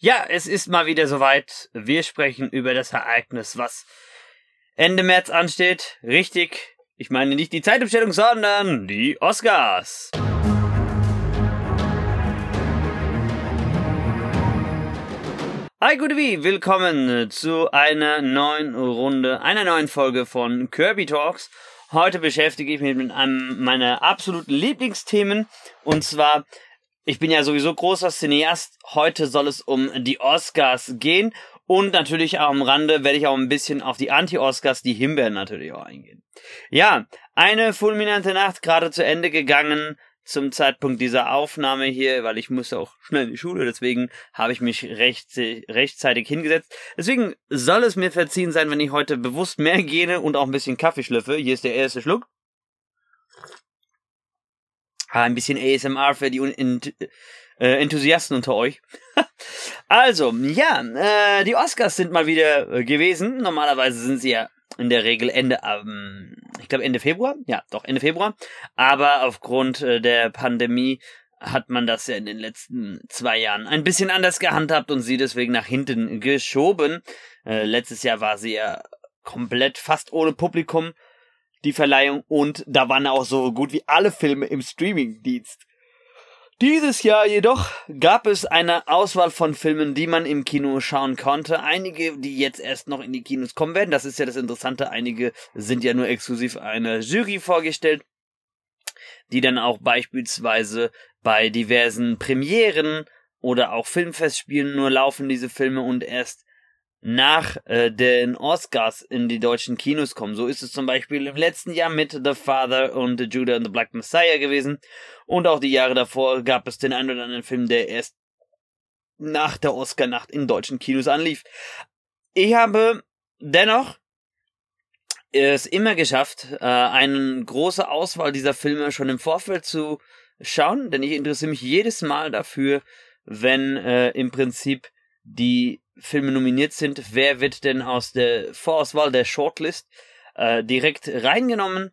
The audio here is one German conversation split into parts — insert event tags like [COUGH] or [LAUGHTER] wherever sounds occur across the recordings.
Ja, es ist mal wieder soweit. Wir sprechen über das Ereignis, was Ende März ansteht. Richtig. Ich meine nicht die Zeitumstellung, sondern die Oscars. Hi, gute wie, willkommen zu einer neuen Runde, einer neuen Folge von Kirby Talks. Heute beschäftige ich mich mit einem meiner absoluten Lieblingsthemen und zwar ich bin ja sowieso großer Cineast. Heute soll es um die Oscars gehen. Und natürlich am Rande werde ich auch ein bisschen auf die Anti-Oscars, die Himbeeren natürlich auch eingehen. Ja, eine fulminante Nacht gerade zu Ende gegangen zum Zeitpunkt dieser Aufnahme hier, weil ich musste auch schnell in die Schule, deswegen habe ich mich recht, rechtzeitig hingesetzt. Deswegen soll es mir verziehen sein, wenn ich heute bewusst mehr gehe und auch ein bisschen Kaffee schlüpfe. Hier ist der erste Schluck. Ah, ein bisschen ASMR für die äh, Enthusiasten unter euch. [LAUGHS] also, ja, äh, die Oscars sind mal wieder äh, gewesen. Normalerweise sind sie ja in der Regel Ende, ähm, ich glaube Ende Februar. Ja, doch Ende Februar. Aber aufgrund äh, der Pandemie hat man das ja in den letzten zwei Jahren ein bisschen anders gehandhabt und sie deswegen nach hinten geschoben. Äh, letztes Jahr war sie ja komplett fast ohne Publikum die Verleihung und da waren auch so gut wie alle Filme im Streamingdienst. Dieses Jahr jedoch gab es eine Auswahl von Filmen, die man im Kino schauen konnte. Einige, die jetzt erst noch in die Kinos kommen werden. Das ist ja das Interessante. Einige sind ja nur exklusiv einer Jury vorgestellt, die dann auch beispielsweise bei diversen Premieren oder auch Filmfestspielen nur laufen diese Filme und erst nach äh, den Oscars in die deutschen Kinos kommen. So ist es zum Beispiel im letzten Jahr mit The Father und The Judah and the Black Messiah gewesen. Und auch die Jahre davor gab es den einen oder anderen Film, der erst nach der Oscar-Nacht in deutschen Kinos anlief. Ich habe dennoch es immer geschafft, äh, eine große Auswahl dieser Filme schon im Vorfeld zu schauen, denn ich interessiere mich jedes Mal dafür, wenn äh, im Prinzip die Filme nominiert sind, wer wird denn aus der Vorauswahl der Shortlist äh, direkt reingenommen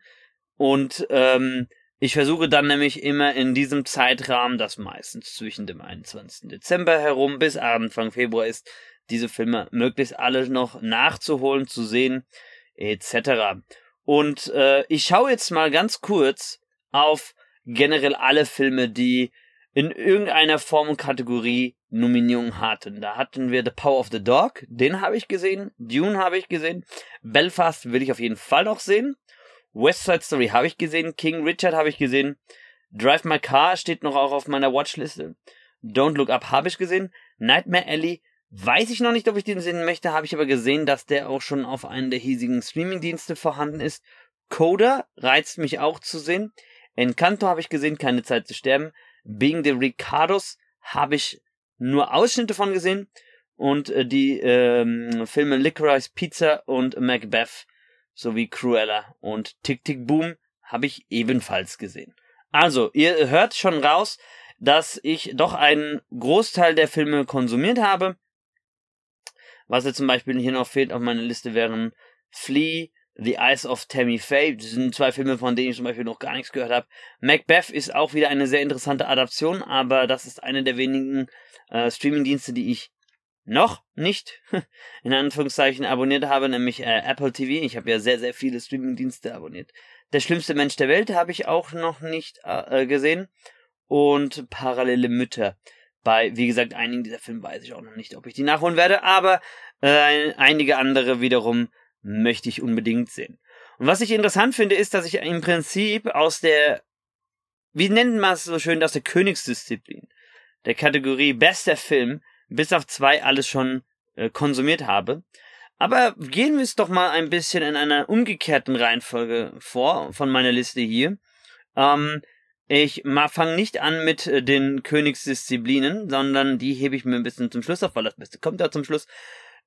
und ähm, ich versuche dann nämlich immer in diesem Zeitrahmen, das meistens zwischen dem 21. Dezember herum bis Anfang Februar ist, diese Filme möglichst alle noch nachzuholen, zu sehen, etc. Und äh, ich schaue jetzt mal ganz kurz auf generell alle Filme, die in irgendeiner Form und Kategorie Nominierungen hatten. Da hatten wir The Power of the Dog, den habe ich gesehen, Dune habe ich gesehen, Belfast will ich auf jeden Fall noch sehen, West Side Story habe ich gesehen, King Richard habe ich gesehen, Drive My Car steht noch auch auf meiner Watchliste, Don't Look Up habe ich gesehen, Nightmare Alley weiß ich noch nicht, ob ich den sehen möchte, habe ich aber gesehen, dass der auch schon auf einen der hiesigen Streamingdienste vorhanden ist. Coda reizt mich auch zu sehen. Encanto habe ich gesehen, keine Zeit zu sterben. Being the Ricardos habe ich nur Ausschnitte von gesehen und äh, die ähm, Filme Licorice Pizza und Macbeth sowie Cruella und Tick Tick Boom habe ich ebenfalls gesehen. Also, ihr hört schon raus, dass ich doch einen Großteil der Filme konsumiert habe. Was jetzt zum Beispiel hier noch fehlt auf meiner Liste wären Flea, The Eyes of Tammy Faye. Das sind zwei Filme, von denen ich zum Beispiel noch gar nichts gehört habe. Macbeth ist auch wieder eine sehr interessante Adaption, aber das ist eine der wenigen äh, Streamingdienste, die ich noch nicht [LAUGHS] in Anführungszeichen abonniert habe, nämlich äh, Apple TV. Ich habe ja sehr, sehr viele Streamingdienste abonniert. Der schlimmste Mensch der Welt habe ich auch noch nicht äh, gesehen. Und Parallele Mütter. Bei, wie gesagt, einigen dieser Filme weiß ich auch noch nicht, ob ich die nachholen werde, aber äh, einige andere wiederum möchte ich unbedingt sehen. Und was ich interessant finde, ist, dass ich im Prinzip aus der, wie nennen wir es so schön, aus der Königsdisziplin, der Kategorie bester Film, bis auf zwei alles schon äh, konsumiert habe. Aber gehen wir es doch mal ein bisschen in einer umgekehrten Reihenfolge vor von meiner Liste hier. Ähm, ich fange nicht an mit äh, den Königsdisziplinen, sondern die hebe ich mir ein bisschen zum Schluss auf, weil das Beste kommt ja zum Schluss.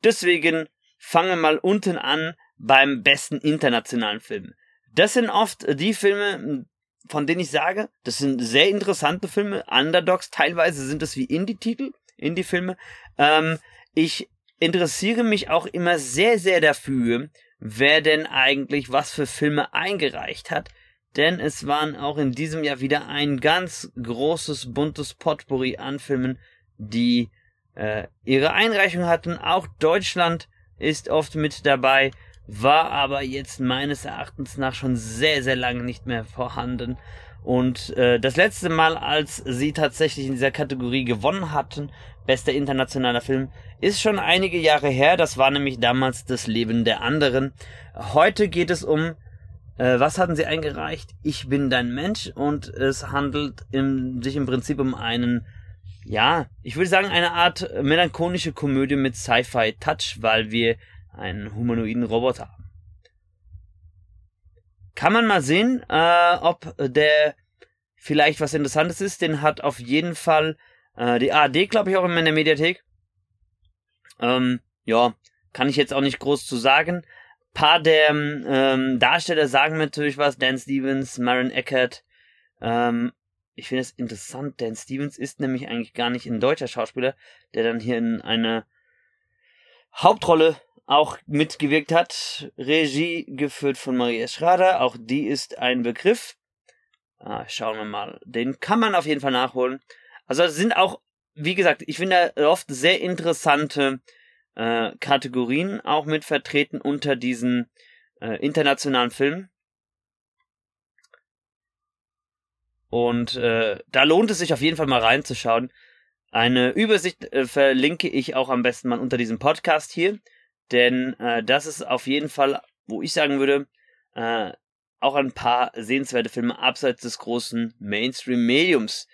Deswegen fangen wir mal unten an beim besten internationalen Film. Das sind oft die Filme, von denen ich sage, das sind sehr interessante Filme, Underdogs, teilweise sind es wie Indie-Titel, Indie-Filme. Ähm, ich interessiere mich auch immer sehr, sehr dafür, wer denn eigentlich was für Filme eingereicht hat, denn es waren auch in diesem Jahr wieder ein ganz großes, buntes Potpourri an Filmen, die äh, ihre Einreichung hatten. Auch Deutschland ist oft mit dabei, war aber jetzt meines Erachtens nach schon sehr, sehr lange nicht mehr vorhanden. Und äh, das letzte Mal, als sie tatsächlich in dieser Kategorie gewonnen hatten, bester internationaler Film, ist schon einige Jahre her. Das war nämlich damals das Leben der anderen. Heute geht es um, äh, was hatten sie eingereicht? Ich bin dein Mensch und es handelt im, sich im Prinzip um einen, ja, ich würde sagen eine Art melancholische Komödie mit Sci-Fi-Touch, weil wir einen humanoiden Roboter haben. Kann man mal sehen, äh, ob der vielleicht was Interessantes ist. Den hat auf jeden Fall äh, die ARD, glaube ich, auch in der Mediathek. Ähm, ja, kann ich jetzt auch nicht groß zu sagen. Paar der ähm, Darsteller sagen natürlich was. Dan Stevens, Maren Eckert. Ähm, ich finde es interessant. Dan Stevens ist nämlich eigentlich gar nicht ein deutscher Schauspieler, der dann hier in eine Hauptrolle auch mitgewirkt hat. Regie geführt von Maria Schrader, auch die ist ein Begriff. Ah, schauen wir mal. Den kann man auf jeden Fall nachholen. Also es sind auch, wie gesagt, ich finde oft sehr interessante äh, Kategorien auch mit vertreten unter diesen äh, internationalen Filmen. Und äh, da lohnt es sich auf jeden Fall mal reinzuschauen. Eine Übersicht äh, verlinke ich auch am besten mal unter diesem Podcast hier. Denn äh, das ist auf jeden Fall, wo ich sagen würde, äh, auch ein paar sehenswerte Filme abseits des großen Mainstream-Mediums.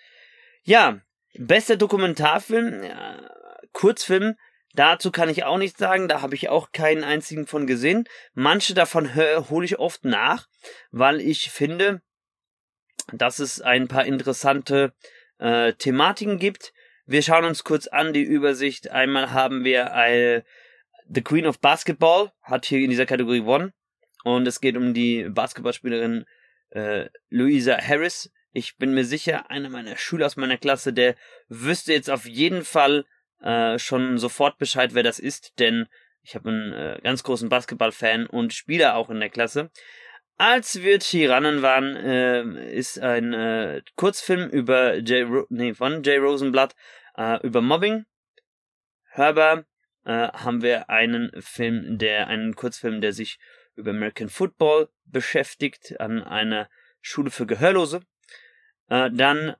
Ja, bester Dokumentarfilm, äh, Kurzfilm, dazu kann ich auch nichts sagen, da habe ich auch keinen einzigen von gesehen. Manche davon hole ich oft nach, weil ich finde, dass es ein paar interessante äh, Thematiken gibt. Wir schauen uns kurz an die Übersicht. Einmal haben wir eine The Queen of Basketball hat hier in dieser Kategorie gewonnen. Und es geht um die Basketballspielerin äh, Louisa Harris. Ich bin mir sicher, einer meiner Schüler aus meiner Klasse, der wüsste jetzt auf jeden Fall äh, schon sofort Bescheid, wer das ist, denn ich habe einen äh, ganz großen Basketballfan und Spieler auch in der Klasse. Als wir Tyrannen waren, äh, ist ein äh, Kurzfilm über Jay Ro nee, von Jay Rosenblatt äh, über Mobbing. Hörbar äh, haben wir einen Film, der, einen Kurzfilm, der sich über American Football beschäftigt, an einer Schule für Gehörlose. Äh, dann,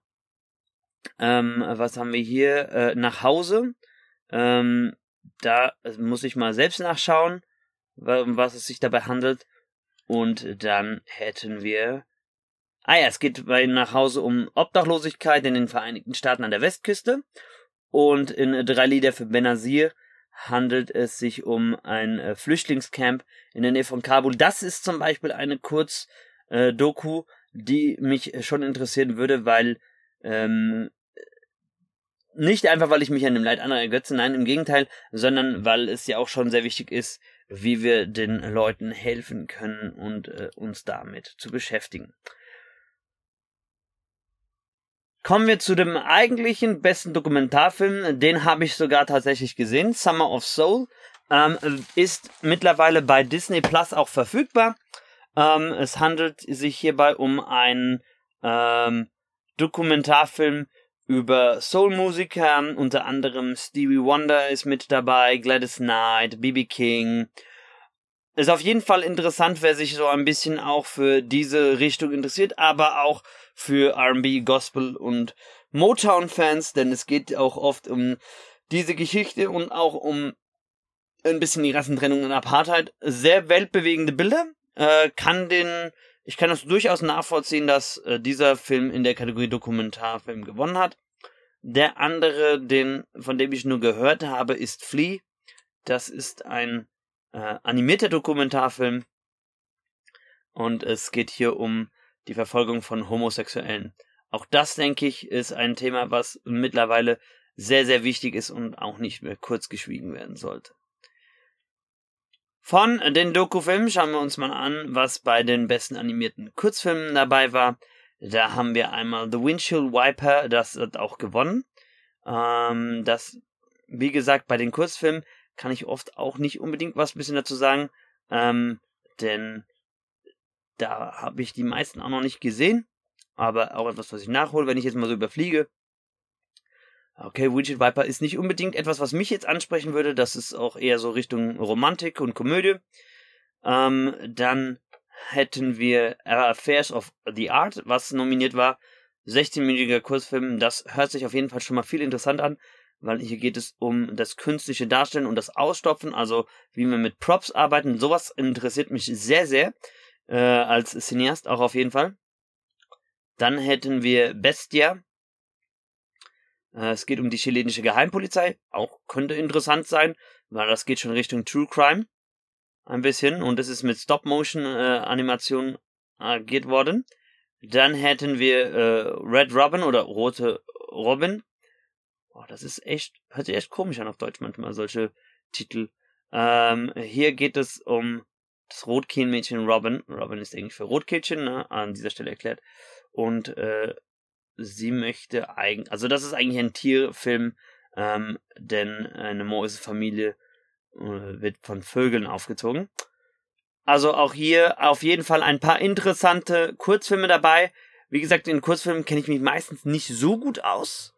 ähm, was haben wir hier? Äh, nach Hause. Ähm, da muss ich mal selbst nachschauen, um was es sich dabei handelt. Und dann hätten wir. Ah ja, es geht bei nach Hause um Obdachlosigkeit in den Vereinigten Staaten an der Westküste. Und in drei Lieder für Benazir handelt es sich um ein äh, Flüchtlingscamp in der Nähe von Kabul. Das ist zum Beispiel eine Kurz-Doku, äh, die mich schon interessieren würde, weil ähm, nicht einfach, weil ich mich an dem Leid anderer ergötze, nein, im Gegenteil, sondern weil es ja auch schon sehr wichtig ist, wie wir den Leuten helfen können und äh, uns damit zu beschäftigen. Kommen wir zu dem eigentlichen besten Dokumentarfilm. Den habe ich sogar tatsächlich gesehen. Summer of Soul ähm, ist mittlerweile bei Disney Plus auch verfügbar. Ähm, es handelt sich hierbei um einen ähm, Dokumentarfilm über Soul-Musiker, unter anderem Stevie Wonder ist mit dabei, Gladys Knight, B.B. King. Ist auf jeden Fall interessant, wer sich so ein bisschen auch für diese Richtung interessiert, aber auch für RB, Gospel und Motown-Fans, denn es geht auch oft um diese Geschichte und auch um ein bisschen die Rassentrennung und Apartheid. Sehr weltbewegende Bilder. Äh, kann den, ich kann das durchaus nachvollziehen, dass äh, dieser Film in der Kategorie Dokumentarfilm gewonnen hat. Der andere, den, von dem ich nur gehört habe, ist Flea. Das ist ein äh, animierter Dokumentarfilm. Und es geht hier um die Verfolgung von Homosexuellen. Auch das, denke ich, ist ein Thema, was mittlerweile sehr, sehr wichtig ist und auch nicht mehr kurz geschwiegen werden sollte. Von den Dokufilmen schauen wir uns mal an, was bei den besten animierten Kurzfilmen dabei war. Da haben wir einmal The Windshield Wiper, das hat auch gewonnen. Ähm, das, wie gesagt, bei den Kurzfilmen kann ich oft auch nicht unbedingt was bisschen dazu sagen, ähm, denn da habe ich die meisten auch noch nicht gesehen, aber auch etwas, was ich nachhole, wenn ich jetzt mal so überfliege. Okay, Widget Viper ist nicht unbedingt etwas, was mich jetzt ansprechen würde. Das ist auch eher so Richtung Romantik und Komödie. Ähm, dann hätten wir Affairs of the Art, was nominiert war. 16-minütiger Kurzfilm. Das hört sich auf jeden Fall schon mal viel interessant an, weil hier geht es um das künstliche Darstellen und das Ausstopfen, also wie wir mit Props arbeiten. Sowas interessiert mich sehr, sehr. Äh, als Cineast auch auf jeden Fall. Dann hätten wir Bestia, es geht um die chilenische Geheimpolizei. Auch könnte interessant sein, weil das geht schon Richtung True Crime. Ein bisschen. Und es ist mit Stop-Motion-Animation äh, agiert worden. Dann hätten wir äh, Red Robin oder Rote Robin. Boah, das ist echt, hört sich echt komisch an auf Deutsch manchmal, solche Titel. Ähm, hier geht es um das Rotkehlmädchen Robin. Robin ist eigentlich für Rotkehlchen, ne, an dieser Stelle erklärt. Und äh, sie möchte eigentlich, also das ist eigentlich ein Tierfilm, ähm, denn eine Mäusefamilie äh, wird von Vögeln aufgezogen. Also auch hier auf jeden Fall ein paar interessante Kurzfilme dabei. Wie gesagt, in Kurzfilmen kenne ich mich meistens nicht so gut aus.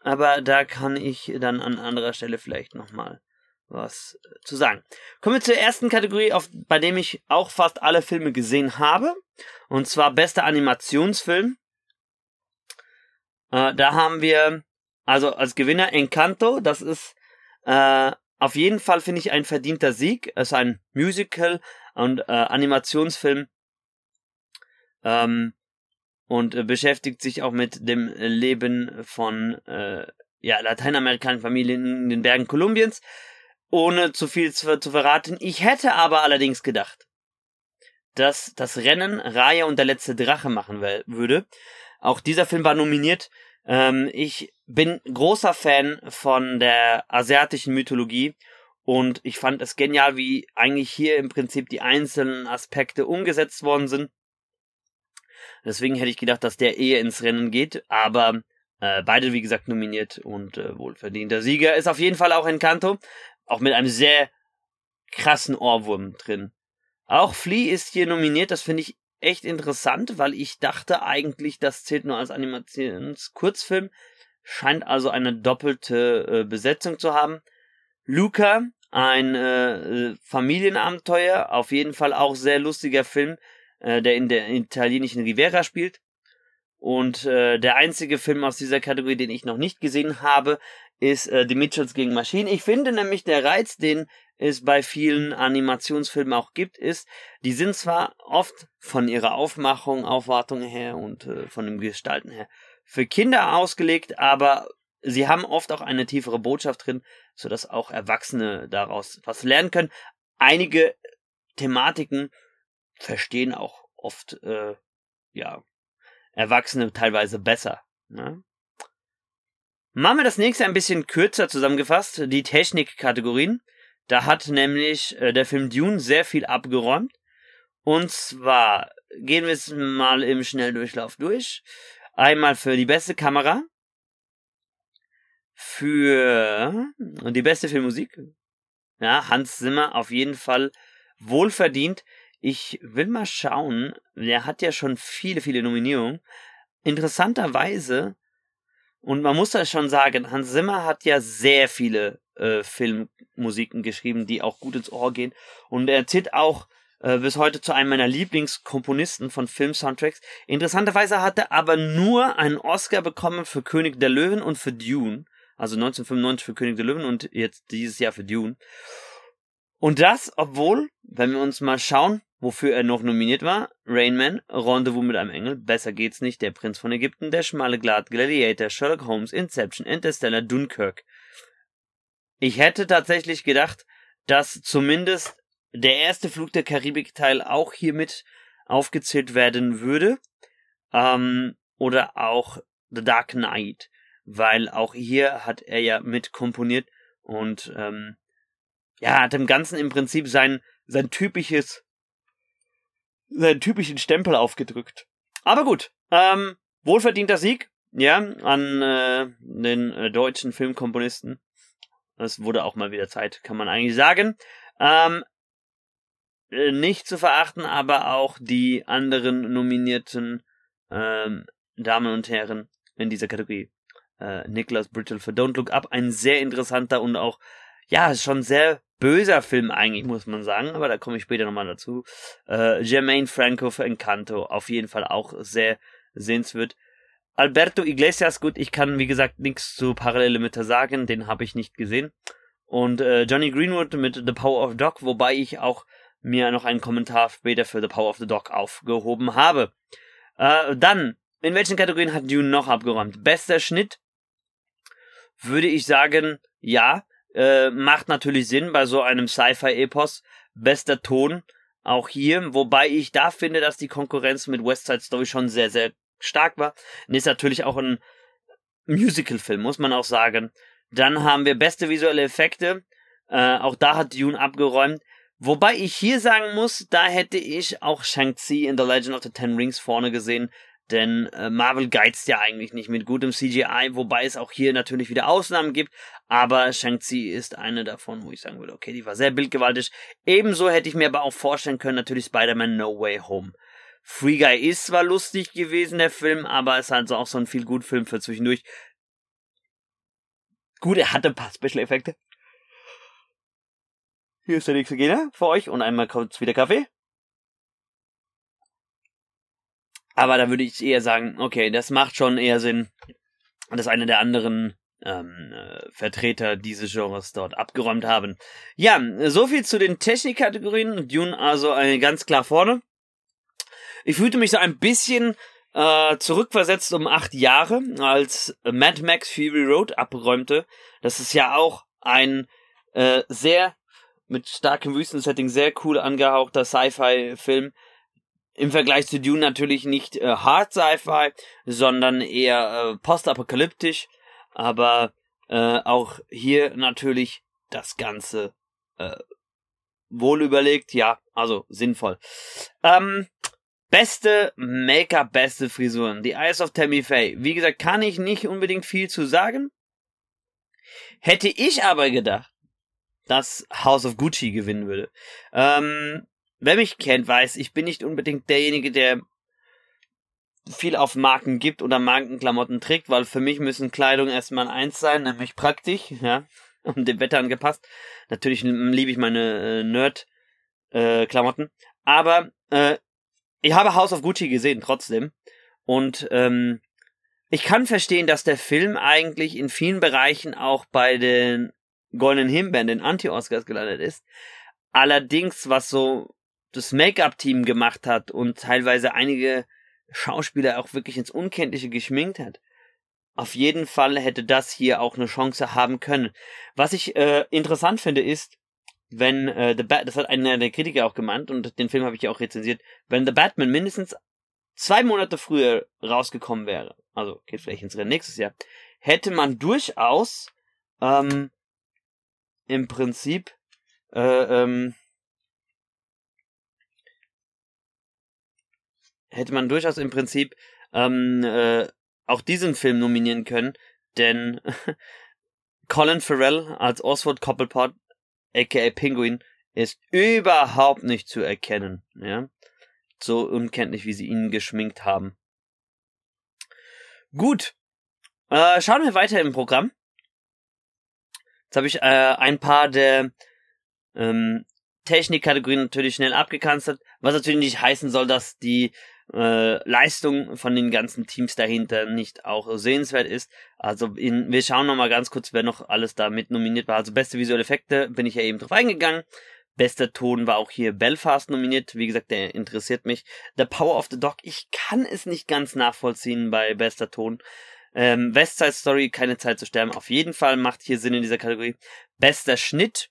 Aber da kann ich dann an anderer Stelle vielleicht nochmal was zu sagen. Kommen wir zur ersten Kategorie, auf, bei dem ich auch fast alle Filme gesehen habe. Und zwar bester Animationsfilm. Äh, da haben wir also als Gewinner Encanto. Das ist äh, auf jeden Fall, finde ich, ein verdienter Sieg. Es ist ein Musical und äh, Animationsfilm. Ähm, und äh, beschäftigt sich auch mit dem Leben von äh, ja, lateinamerikanischen Familien in den Bergen Kolumbiens. Ohne zu viel zu, zu verraten. Ich hätte aber allerdings gedacht, dass das Rennen Raya und der letzte Drache machen würde. Auch dieser Film war nominiert. Ähm, ich bin großer Fan von der asiatischen Mythologie und ich fand es genial, wie eigentlich hier im Prinzip die einzelnen Aspekte umgesetzt worden sind. Deswegen hätte ich gedacht, dass der eher ins Rennen geht, aber äh, beide, wie gesagt, nominiert und äh, wohlverdienter Sieger ist auf jeden Fall auch Encanto, auch mit einem sehr krassen Ohrwurm drin. Auch Flea ist hier nominiert, das finde ich echt interessant, weil ich dachte eigentlich, das zählt nur als Animationskurzfilm. Scheint also eine doppelte äh, Besetzung zu haben. Luca, ein äh, Familienabenteuer, auf jeden Fall auch sehr lustiger Film, äh, der in der italienischen Riviera spielt. Und äh, der einzige Film aus dieser Kategorie, den ich noch nicht gesehen habe, ist äh, The Mitchells gegen Maschinen. Ich finde nämlich der Reiz, den es bei vielen Animationsfilmen auch gibt, ist, die sind zwar oft von ihrer Aufmachung, Aufwartung her und äh, von dem Gestalten her für Kinder ausgelegt, aber sie haben oft auch eine tiefere Botschaft drin, sodass auch Erwachsene daraus was lernen können. Einige Thematiken verstehen auch oft, äh, ja, Erwachsene teilweise besser. Ne? Machen wir das nächste ein bisschen kürzer zusammengefasst, die Technikkategorien. Da hat nämlich äh, der Film Dune sehr viel abgeräumt. Und zwar gehen wir es mal im Schnelldurchlauf durch. Einmal für die beste Kamera, für die beste Filmmusik. Ja, Hans Zimmer auf jeden Fall wohlverdient. Ich will mal schauen, der hat ja schon viele, viele Nominierungen. Interessanterweise, und man muss das schon sagen, Hans Zimmer hat ja sehr viele äh, Filmmusiken geschrieben, die auch gut ins Ohr gehen. Und er zählt auch äh, bis heute zu einem meiner Lieblingskomponisten von Film-Soundtracks. Interessanterweise hat er aber nur einen Oscar bekommen für König der Löwen und für Dune. Also 1995 für König der Löwen und jetzt dieses Jahr für Dune. Und das, obwohl, wenn wir uns mal schauen, wofür er noch nominiert war, Rain Man, Rendezvous mit einem Engel, Besser geht's nicht, Der Prinz von Ägypten, Der schmale Glad, Gladiator, Sherlock Holmes, Inception, Interstellar, Dunkirk. Ich hätte tatsächlich gedacht, dass zumindest der erste Flug der Karibik-Teil auch hiermit aufgezählt werden würde. Ähm, oder auch The Dark Knight, weil auch hier hat er ja mit komponiert und ähm, ja, hat dem Ganzen im Prinzip sein, sein typisches, seinen typischen Stempel aufgedrückt. Aber gut, ähm, wohlverdienter Sieg, ja, an äh, den äh, deutschen Filmkomponisten. Es wurde auch mal wieder Zeit, kann man eigentlich sagen. Ähm, äh, nicht zu verachten, aber auch die anderen nominierten ähm, Damen und Herren in dieser Kategorie. äh, Nicholas Brittle für Don't Look Up. Ein sehr interessanter und auch, ja, schon sehr böser Film eigentlich, muss man sagen, aber da komme ich später nochmal dazu. Äh, Jermaine Franco für Encanto, auf jeden Fall auch sehr sehenswert. Alberto Iglesias, gut, ich kann wie gesagt nichts zu Parallele mit sagen, den habe ich nicht gesehen. Und äh, Johnny Greenwood mit The Power of Dog, wobei ich auch mir noch einen Kommentar später für The Power of the Dog aufgehoben habe. Äh, dann, in welchen Kategorien hat Dune noch abgeräumt? Bester Schnitt, würde ich sagen, ja, äh, macht natürlich Sinn bei so einem Sci-Fi-Epos. Bester Ton, auch hier, wobei ich da finde, dass die Konkurrenz mit West Side Story schon sehr, sehr stark war. Und ist natürlich auch ein Musical-Film, muss man auch sagen. Dann haben wir beste visuelle Effekte. Äh, auch da hat Dune abgeräumt. Wobei ich hier sagen muss, da hätte ich auch Shang-Chi in The Legend of the Ten Rings vorne gesehen, denn äh, Marvel geizt ja eigentlich nicht mit gutem CGI, wobei es auch hier natürlich wieder Ausnahmen gibt, aber Shang-Chi ist eine davon, wo ich sagen würde, okay, die war sehr bildgewaltig. Ebenso hätte ich mir aber auch vorstellen können, natürlich Spider-Man No Way Home. Free Guy ist zwar lustig gewesen, der Film, aber es ist halt auch so ein viel gut Film für zwischendurch. Gut, er hatte ein paar Special-Effekte. Hier ist der nächste Gegner für euch und einmal kurz wieder Kaffee. Aber da würde ich eher sagen, okay, das macht schon eher Sinn, dass eine der anderen ähm, äh, Vertreter dieses Genres dort abgeräumt haben. Ja, so viel zu den Technikkategorien. Dune also äh, ganz klar vorne. Ich fühlte mich so ein bisschen äh, zurückversetzt um acht Jahre, als Mad Max Fury Road abräumte. Das ist ja auch ein äh, sehr mit starkem Wüstensetting sehr cool angehauchter Sci-Fi-Film. Im Vergleich zu Dune natürlich nicht äh, Hard Sci-Fi, sondern eher äh, postapokalyptisch, aber äh, auch hier natürlich das Ganze äh, wohl überlegt, ja, also sinnvoll. Ähm, beste Make-up, beste Frisuren. The Eyes of Tammy Faye. Wie gesagt, kann ich nicht unbedingt viel zu sagen. Hätte ich aber gedacht, dass House of Gucci gewinnen würde. Ähm, wer mich kennt, weiß, ich bin nicht unbedingt derjenige, der viel auf Marken gibt oder Markenklamotten trägt, weil für mich müssen Kleidung erstmal eins sein, nämlich praktisch, ja, und [LAUGHS] dem Wetter angepasst. Natürlich liebe ich meine äh, Nerd-Klamotten, äh, aber äh, ich habe House of Gucci gesehen trotzdem und ähm, ich kann verstehen, dass der Film eigentlich in vielen Bereichen auch bei den Goldenen Himbeeren, den Anti-Oscars gelandet ist. Allerdings, was so das Make-up-Team gemacht hat und teilweise einige Schauspieler auch wirklich ins Unkenntliche geschminkt hat, auf jeden Fall hätte das hier auch eine Chance haben können. Was ich äh, interessant finde ist, wenn äh, The Bat das hat einer der Kritiker auch gemeint und den Film habe ich ja auch rezensiert, wenn The Batman mindestens zwei Monate früher rausgekommen wäre, also geht vielleicht ins Rennen nächstes Jahr, hätte man durchaus ähm, im Prinzip äh, ähm, hätte man durchaus im Prinzip ähm, äh, auch diesen Film nominieren können, denn [LAUGHS] Colin Farrell als Oswald Cobblepot, aka Penguin, ist überhaupt nicht zu erkennen, ja. So unkenntlich, wie sie ihn geschminkt haben. Gut. Äh, schauen wir weiter im Programm. Jetzt habe ich äh, ein paar der ähm, Technikkategorien natürlich schnell abgekanzelt, was natürlich nicht heißen soll, dass die äh, Leistung von den ganzen Teams dahinter nicht auch sehenswert ist. Also in, wir schauen nochmal ganz kurz, wer noch alles da mit nominiert war. Also beste visuelle Effekte bin ich ja eben drauf eingegangen. Bester Ton war auch hier Belfast nominiert. Wie gesagt, der interessiert mich. The Power of the Dog, ich kann es nicht ganz nachvollziehen bei bester Ton. Ähm, West Side Story, keine Zeit zu sterben, auf jeden Fall macht hier Sinn in dieser Kategorie. Bester Schnitt,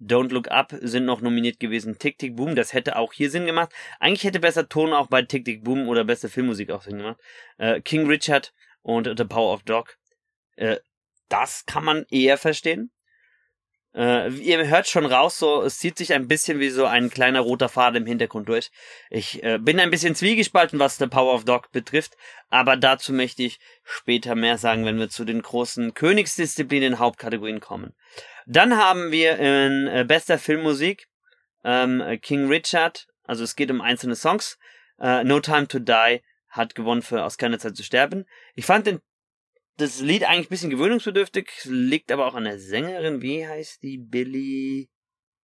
Don't Look Up sind noch nominiert gewesen. Tick Tick Boom, das hätte auch hier Sinn gemacht. Eigentlich hätte besser Ton auch bei Tick Tick Boom oder beste Filmmusik auch Sinn gemacht. Äh, King Richard und The Power of Dog. Äh, das kann man eher verstehen. Äh, ihr hört schon raus, so es zieht sich ein bisschen wie so ein kleiner roter Faden im Hintergrund durch. Ich äh, bin ein bisschen zwiegespalten, was The Power of Dog betrifft, aber dazu möchte ich später mehr sagen, wenn wir zu den großen Königsdisziplinen Hauptkategorien kommen. Dann haben wir in äh, bester Filmmusik ähm, King Richard, also es geht um einzelne Songs. Äh, no Time to Die hat gewonnen für Aus keiner Zeit zu sterben. Ich fand den das Lied eigentlich ein bisschen gewöhnungsbedürftig, liegt aber auch an der Sängerin. Wie heißt die? Billy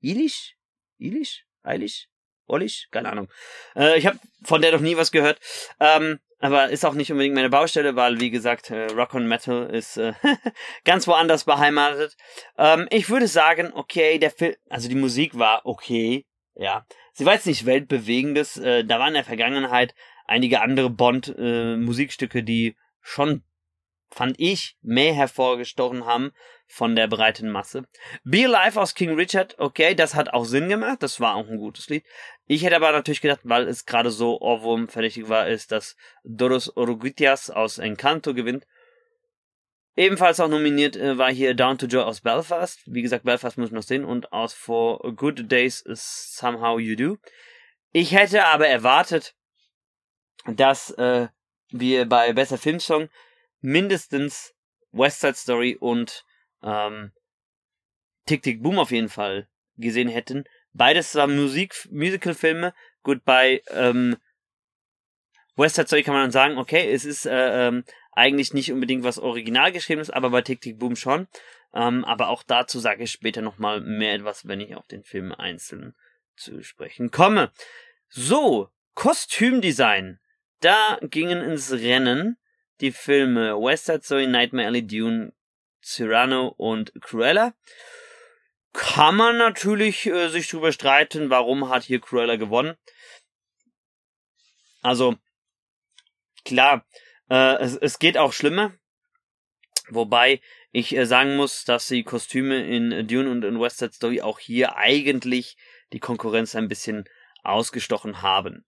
Eilish? Eilish? Eilish? Ollish? Keine Ahnung. Äh, ich habe von der noch nie was gehört. Ähm, aber ist auch nicht unbedingt meine Baustelle, weil, wie gesagt, äh, Rock und Metal ist äh, [LAUGHS] ganz woanders beheimatet. Ähm, ich würde sagen, okay, der Film, also die Musik war okay, ja. Sie war jetzt nicht weltbewegendes. Äh, da waren in der Vergangenheit einige andere Bond-Musikstücke, äh, die schon, fand ich, mehr hervorgestochen haben von der breiten Masse. Be Alive aus King Richard, okay, das hat auch Sinn gemacht, das war auch ein gutes Lied. Ich hätte aber natürlich gedacht, weil es gerade so Ohrwurm-verdächtig war, ist, dass Doros Orugutias aus Encanto gewinnt. Ebenfalls auch nominiert äh, war hier Down to Joy aus Belfast. Wie gesagt, Belfast muss ich noch sehen. Und aus For Good Days Somehow You Do. Ich hätte aber erwartet, dass äh, wir bei Besser Filmsong mindestens West Side Story und ähm, Tick Tick Boom auf jeden Fall gesehen hätten. Beides waren Musik, Musical-Filme. Bei ähm, West Side Story kann man dann sagen, okay, es ist äh, ähm, eigentlich nicht unbedingt was original geschrieben ist, aber bei Tick Tick Boom schon. Ähm, aber auch dazu sage ich später nochmal mehr etwas, wenn ich auf den Film einzeln zu sprechen komme. So, Kostümdesign. Da gingen ins Rennen die Filme West Side Story, Nightmare Alley, Dune, Cyrano und Cruella. Kann man natürlich äh, sich drüber streiten, warum hat hier Cruella gewonnen. Also, klar, äh, es, es geht auch schlimmer. Wobei ich äh, sagen muss, dass die Kostüme in Dune und in West Side Story auch hier eigentlich die Konkurrenz ein bisschen ausgestochen haben.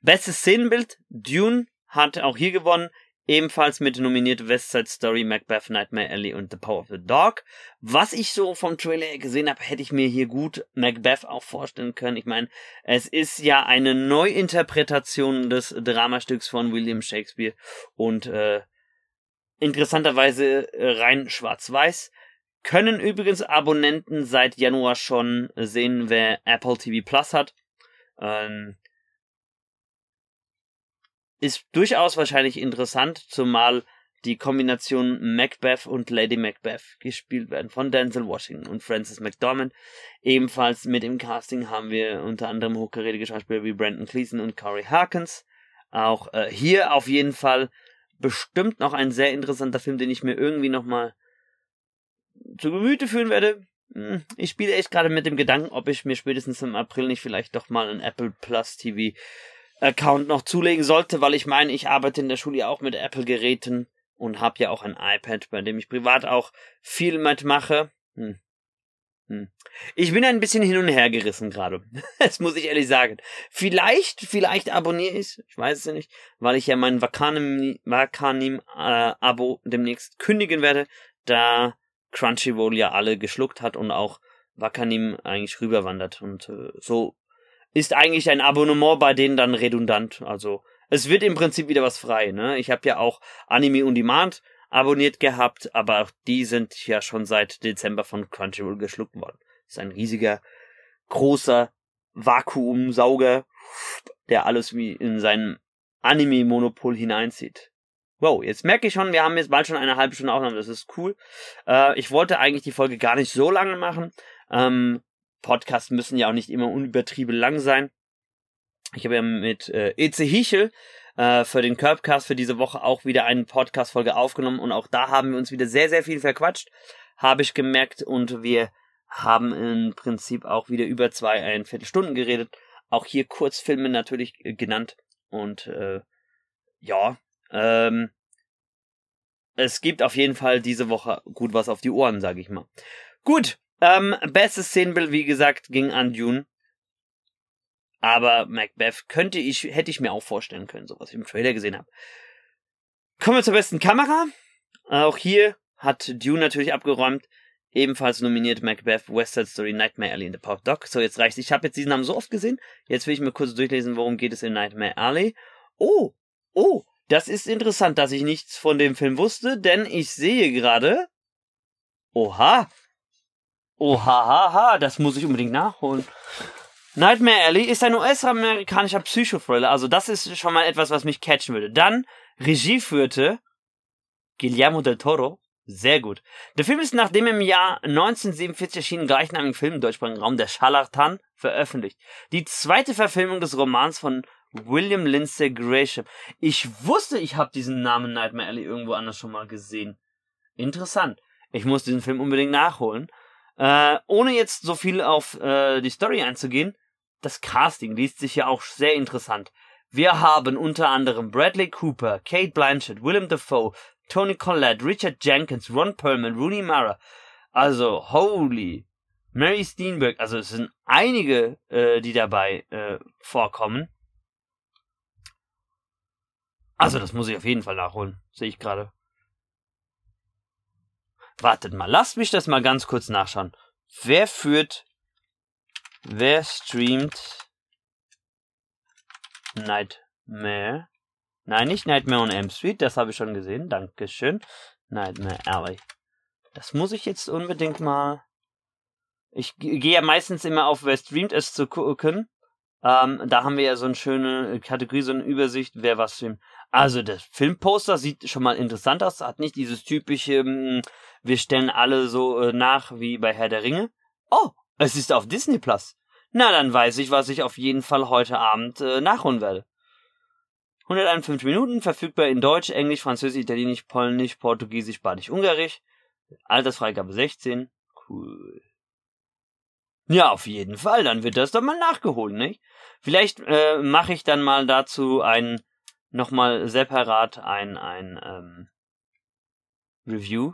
Bestes Szenenbild, Dune hat auch hier gewonnen. Ebenfalls mit nominiert West Side Story, Macbeth, Nightmare Alley und The Power of the Dog. Was ich so vom Trailer gesehen habe, hätte ich mir hier gut Macbeth auch vorstellen können. Ich meine, es ist ja eine Neuinterpretation des Dramastücks von William Shakespeare und äh, interessanterweise rein schwarz-weiß. Können übrigens Abonnenten seit Januar schon sehen, wer Apple TV Plus hat. Ähm, ist durchaus wahrscheinlich interessant, zumal die Kombination Macbeth und Lady Macbeth gespielt werden von Denzel Washington und Francis McDormand. Ebenfalls mit im Casting haben wir unter anderem hochgeredige Schauspieler wie Brandon Cleason und Corey Harkins. Auch äh, hier auf jeden Fall bestimmt noch ein sehr interessanter Film, den ich mir irgendwie nochmal zu Gemüte führen werde. Hm, ich spiele echt gerade mit dem Gedanken, ob ich mir spätestens im April nicht vielleicht doch mal ein Apple Plus TV Account noch zulegen sollte, weil ich meine, ich arbeite in der Schule ja auch mit Apple-Geräten und habe ja auch ein iPad, bei dem ich privat auch viel mitmache. Hm. Hm. Ich bin ein bisschen hin und her gerissen gerade. [LAUGHS] das muss ich ehrlich sagen. Vielleicht, vielleicht abonniere ich ich weiß es nicht, weil ich ja mein Wakanim-Abo äh, demnächst kündigen werde, da Crunchyroll ja alle geschluckt hat und auch Wakanim eigentlich rüberwandert. Und äh, so ist eigentlich ein Abonnement bei denen dann redundant. Also es wird im Prinzip wieder was frei. Ne? Ich habe ja auch Anime on Demand abonniert gehabt, aber auch die sind ja schon seit Dezember von Crunchyroll geschluckt worden. Das ist ein riesiger, großer Vakuumsauger, der alles wie in sein Anime-Monopol hineinzieht. Wow, jetzt merke ich schon, wir haben jetzt bald schon eine halbe Stunde Aufnahme, das ist cool. Äh, ich wollte eigentlich die Folge gar nicht so lange machen. Ähm, Podcasts müssen ja auch nicht immer unübertrieben lang sein. Ich habe ja mit äh, Eze Hichel äh, für den Curbcast für diese Woche auch wieder eine Podcast-Folge aufgenommen und auch da haben wir uns wieder sehr, sehr viel verquatscht, habe ich gemerkt und wir haben im Prinzip auch wieder über zwei, ein Viertelstunden geredet. Auch hier Kurzfilme natürlich genannt und äh, ja, ähm, es gibt auf jeden Fall diese Woche gut was auf die Ohren, sage ich mal. Gut, ähm, bestes Szenenbild, wie gesagt, ging an Dune. Aber Macbeth könnte ich, hätte ich mir auch vorstellen können, so was ich im Trailer gesehen habe. Kommen wir zur besten Kamera. Auch hier hat Dune natürlich abgeräumt. Ebenfalls nominiert Macbeth, West Side Story, Nightmare Alley in the Pop Doc. So, jetzt reicht's. Ich habe jetzt diesen Namen so oft gesehen. Jetzt will ich mir kurz durchlesen, worum geht es in Nightmare Alley. Oh, oh, das ist interessant, dass ich nichts von dem Film wusste, denn ich sehe gerade. Oha, Ohahaha, das muss ich unbedingt nachholen. Nightmare Alley ist ein US-amerikanischer Psychothriller. Also das ist schon mal etwas, was mich catchen würde. Dann Regie führte Guillermo del Toro. Sehr gut. Der Film ist nach dem im Jahr 1947 erschienenen gleichnamigen Film im deutschsprachigen Raum Der Scharlatan veröffentlicht. Die zweite Verfilmung des Romans von William Lindsay Gresham. Ich wusste, ich habe diesen Namen Nightmare Alley irgendwo anders schon mal gesehen. Interessant. Ich muss diesen Film unbedingt nachholen. Äh, ohne jetzt so viel auf äh, die Story einzugehen, das Casting liest sich ja auch sehr interessant. Wir haben unter anderem Bradley Cooper, Kate Blanchett, Willem Dafoe, Tony Collette, Richard Jenkins, Ron Perlman, Rooney Mara. Also, holy. Mary Steenburg, also es sind einige, äh, die dabei äh, vorkommen. Also, das muss ich auf jeden Fall nachholen, sehe ich gerade. Wartet mal, lasst mich das mal ganz kurz nachschauen. Wer führt, wer streamt Nightmare? Nein, nicht Nightmare on Elm Street, das habe ich schon gesehen, dankeschön. Nightmare Alley. Das muss ich jetzt unbedingt mal. Ich gehe ja meistens immer auf, wer streamt es zu gucken. Ähm, da haben wir ja so eine schöne Kategorie, so eine Übersicht, wer was streamt. Also, das Filmposter sieht schon mal interessant aus, hat nicht dieses typische, hm, wir stellen alle so äh, nach wie bei Herr der Ringe. Oh, es ist auf Disney Plus. Na, dann weiß ich, was ich auf jeden Fall heute Abend äh, nachholen werde. 151 Minuten, verfügbar in Deutsch, Englisch, Französisch, Italienisch, Polnisch, Portugiesisch, Badisch, Ungarisch. Altersfreigabe 16. Cool. Ja, auf jeden Fall, dann wird das doch mal nachgeholt, nicht? Vielleicht äh, mache ich dann mal dazu ein nochmal separat ein ein ähm, Review.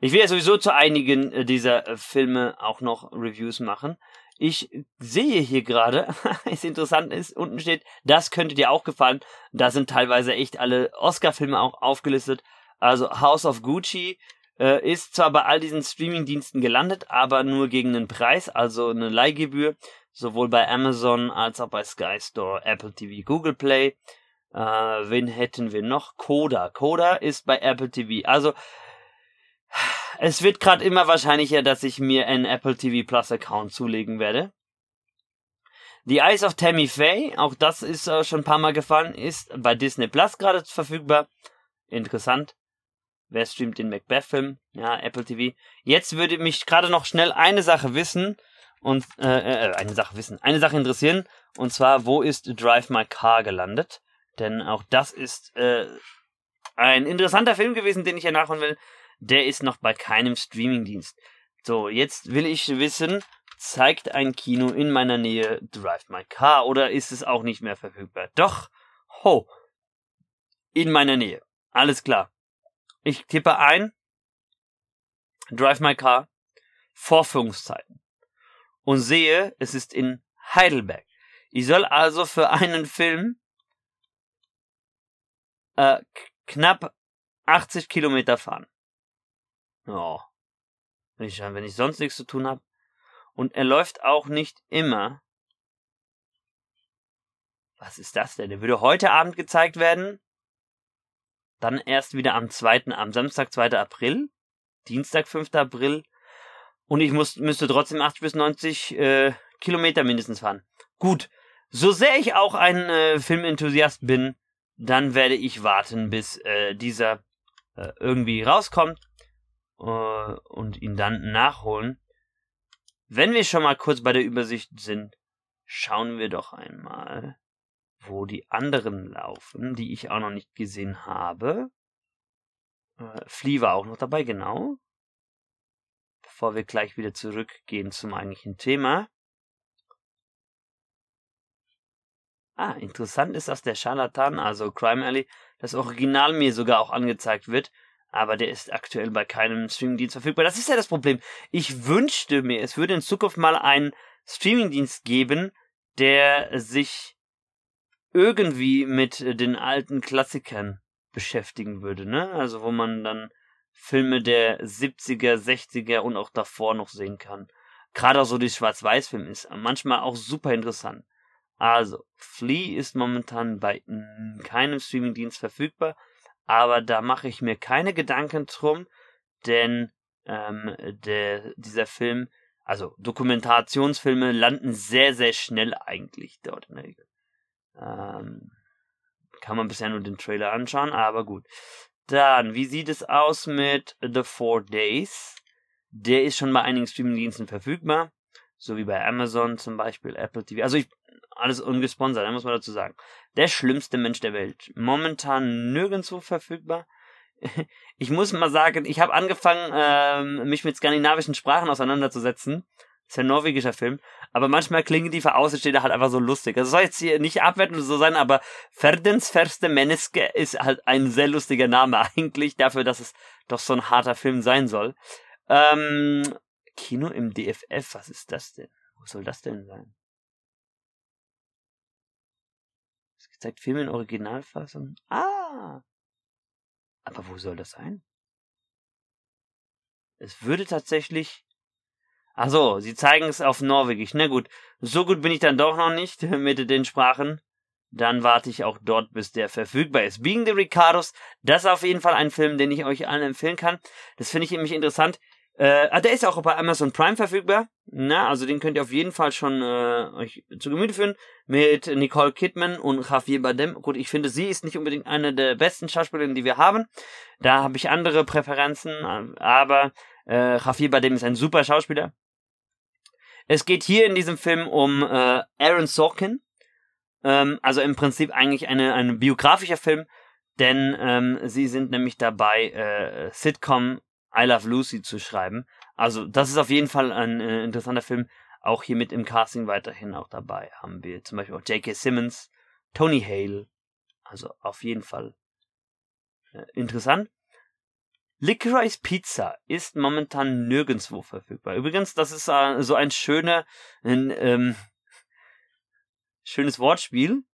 Ich will ja sowieso zu einigen äh, dieser äh, Filme auch noch Reviews machen. Ich sehe hier gerade, [LAUGHS] es interessant ist, unten steht, das könnte dir auch gefallen. Da sind teilweise echt alle Oscar-Filme auch aufgelistet. Also House of Gucci äh, ist zwar bei all diesen Streaming-Diensten gelandet, aber nur gegen einen Preis, also eine Leihgebühr, sowohl bei Amazon als auch bei Sky Store, Apple TV, Google Play. Äh, wen hätten wir noch? Coda. Coda ist bei Apple TV. Also es wird gerade immer wahrscheinlicher, dass ich mir einen Apple TV Plus Account zulegen werde. The Eyes of Tammy Faye, auch das ist äh, schon ein paar Mal gefallen, ist bei Disney Plus gerade verfügbar. Interessant. Wer streamt den Macbeth-Film? Ja, Apple TV. Jetzt würde mich gerade noch schnell eine Sache wissen und äh, äh, eine Sache wissen, eine Sache interessieren und zwar, wo ist Drive My Car gelandet? Denn auch das ist äh, ein interessanter Film gewesen, den ich ja nachholen will der ist noch bei keinem Streamingdienst. So, jetzt will ich wissen, zeigt ein Kino in meiner Nähe Drive My Car oder ist es auch nicht mehr verfügbar? Doch, ho, in meiner Nähe. Alles klar. Ich tippe ein, Drive My Car, Vorführungszeiten und sehe, es ist in Heidelberg. Ich soll also für einen Film äh, knapp 80 Kilometer fahren. Ja. Wenn ich, wenn ich sonst nichts zu tun habe. Und er läuft auch nicht immer. Was ist das denn? Der würde heute Abend gezeigt werden. Dann erst wieder am zweiten, am Samstag, 2. April. Dienstag, 5. April. Und ich muss, müsste trotzdem 80 bis 90 äh, Kilometer mindestens fahren. Gut. So sehr ich auch ein äh, Filmenthusiast bin, dann werde ich warten, bis äh, dieser äh, irgendwie rauskommt äh, und ihn dann nachholen. Wenn wir schon mal kurz bei der Übersicht sind, schauen wir doch einmal, wo die anderen laufen, die ich auch noch nicht gesehen habe. Äh, Flea war auch noch dabei, genau. Bevor wir gleich wieder zurückgehen zum eigentlichen Thema. Ah, interessant ist, dass der Charlatan, also Crime Alley, das Original mir sogar auch angezeigt wird aber der ist aktuell bei keinem Streamingdienst verfügbar. Das ist ja das Problem. Ich wünschte mir, es würde in Zukunft mal einen Streamingdienst geben, der sich irgendwie mit den alten Klassikern beschäftigen würde, ne? Also wo man dann Filme der 70er, 60er und auch davor noch sehen kann. Gerade auch so die Schwarz-Weiß-Film ist manchmal auch super interessant. Also, Flea ist momentan bei keinem Streamingdienst verfügbar aber da mache ich mir keine Gedanken drum, denn ähm, der, dieser Film, also Dokumentationsfilme landen sehr, sehr schnell eigentlich dort in der Regel. Ähm, kann man bisher nur den Trailer anschauen, aber gut. Dann, wie sieht es aus mit The Four Days? Der ist schon bei einigen Streamingdiensten verfügbar. So wie bei Amazon zum Beispiel, Apple TV. Also ich, alles ungesponsert, da muss man dazu sagen. Der schlimmste Mensch der Welt. Momentan nirgendwo verfügbar. [LAUGHS] Ich muss mal sagen, ich habe angefangen, ähm, mich mit skandinavischen Sprachen auseinanderzusetzen. Das ist ein norwegischer Film. Aber manchmal klingen die für Außenstehende halt einfach so lustig. Also soll jetzt hier nicht abwertend so sein, aber Ferdens Verste Menneske ist halt ein sehr lustiger Name [LAUGHS] eigentlich dafür, dass es doch so ein harter Film sein soll. Ähm, Kino im DFF, was ist das denn? Wo soll das denn sein? Es gezeigt Filme in Originalfassung. Ah! Aber wo soll das sein? Es würde tatsächlich. Ach so, sie zeigen es auf Norwegisch. Na gut, so gut bin ich dann doch noch nicht [LAUGHS] mit den Sprachen. Dann warte ich auch dort, bis der verfügbar ist. Being the Ricardos, das ist auf jeden Fall ein Film, den ich euch allen empfehlen kann. Das finde ich nämlich interessant. Äh, ah, der ist auch bei Amazon Prime verfügbar. Na, also den könnt ihr auf jeden Fall schon äh, euch zu Gemüte führen. Mit Nicole Kidman und Javier Bardem. Gut, ich finde, sie ist nicht unbedingt eine der besten Schauspielerinnen, die wir haben. Da habe ich andere Präferenzen. Aber äh, Javier Bardem ist ein super Schauspieler. Es geht hier in diesem Film um äh, Aaron Sorkin. Ähm, also im Prinzip eigentlich eine, ein biografischer Film. Denn ähm, sie sind nämlich dabei, äh, Sitcom I Love Lucy zu schreiben. Also das ist auf jeden Fall ein äh, interessanter Film. Auch hier mit im Casting weiterhin auch dabei haben wir zum Beispiel auch J.K. Simmons, Tony Hale. Also auf jeden Fall äh, interessant. Licorice Pizza ist momentan nirgendwo verfügbar. Übrigens, das ist äh, so ein schöner, ein, ähm, schönes Wortspiel.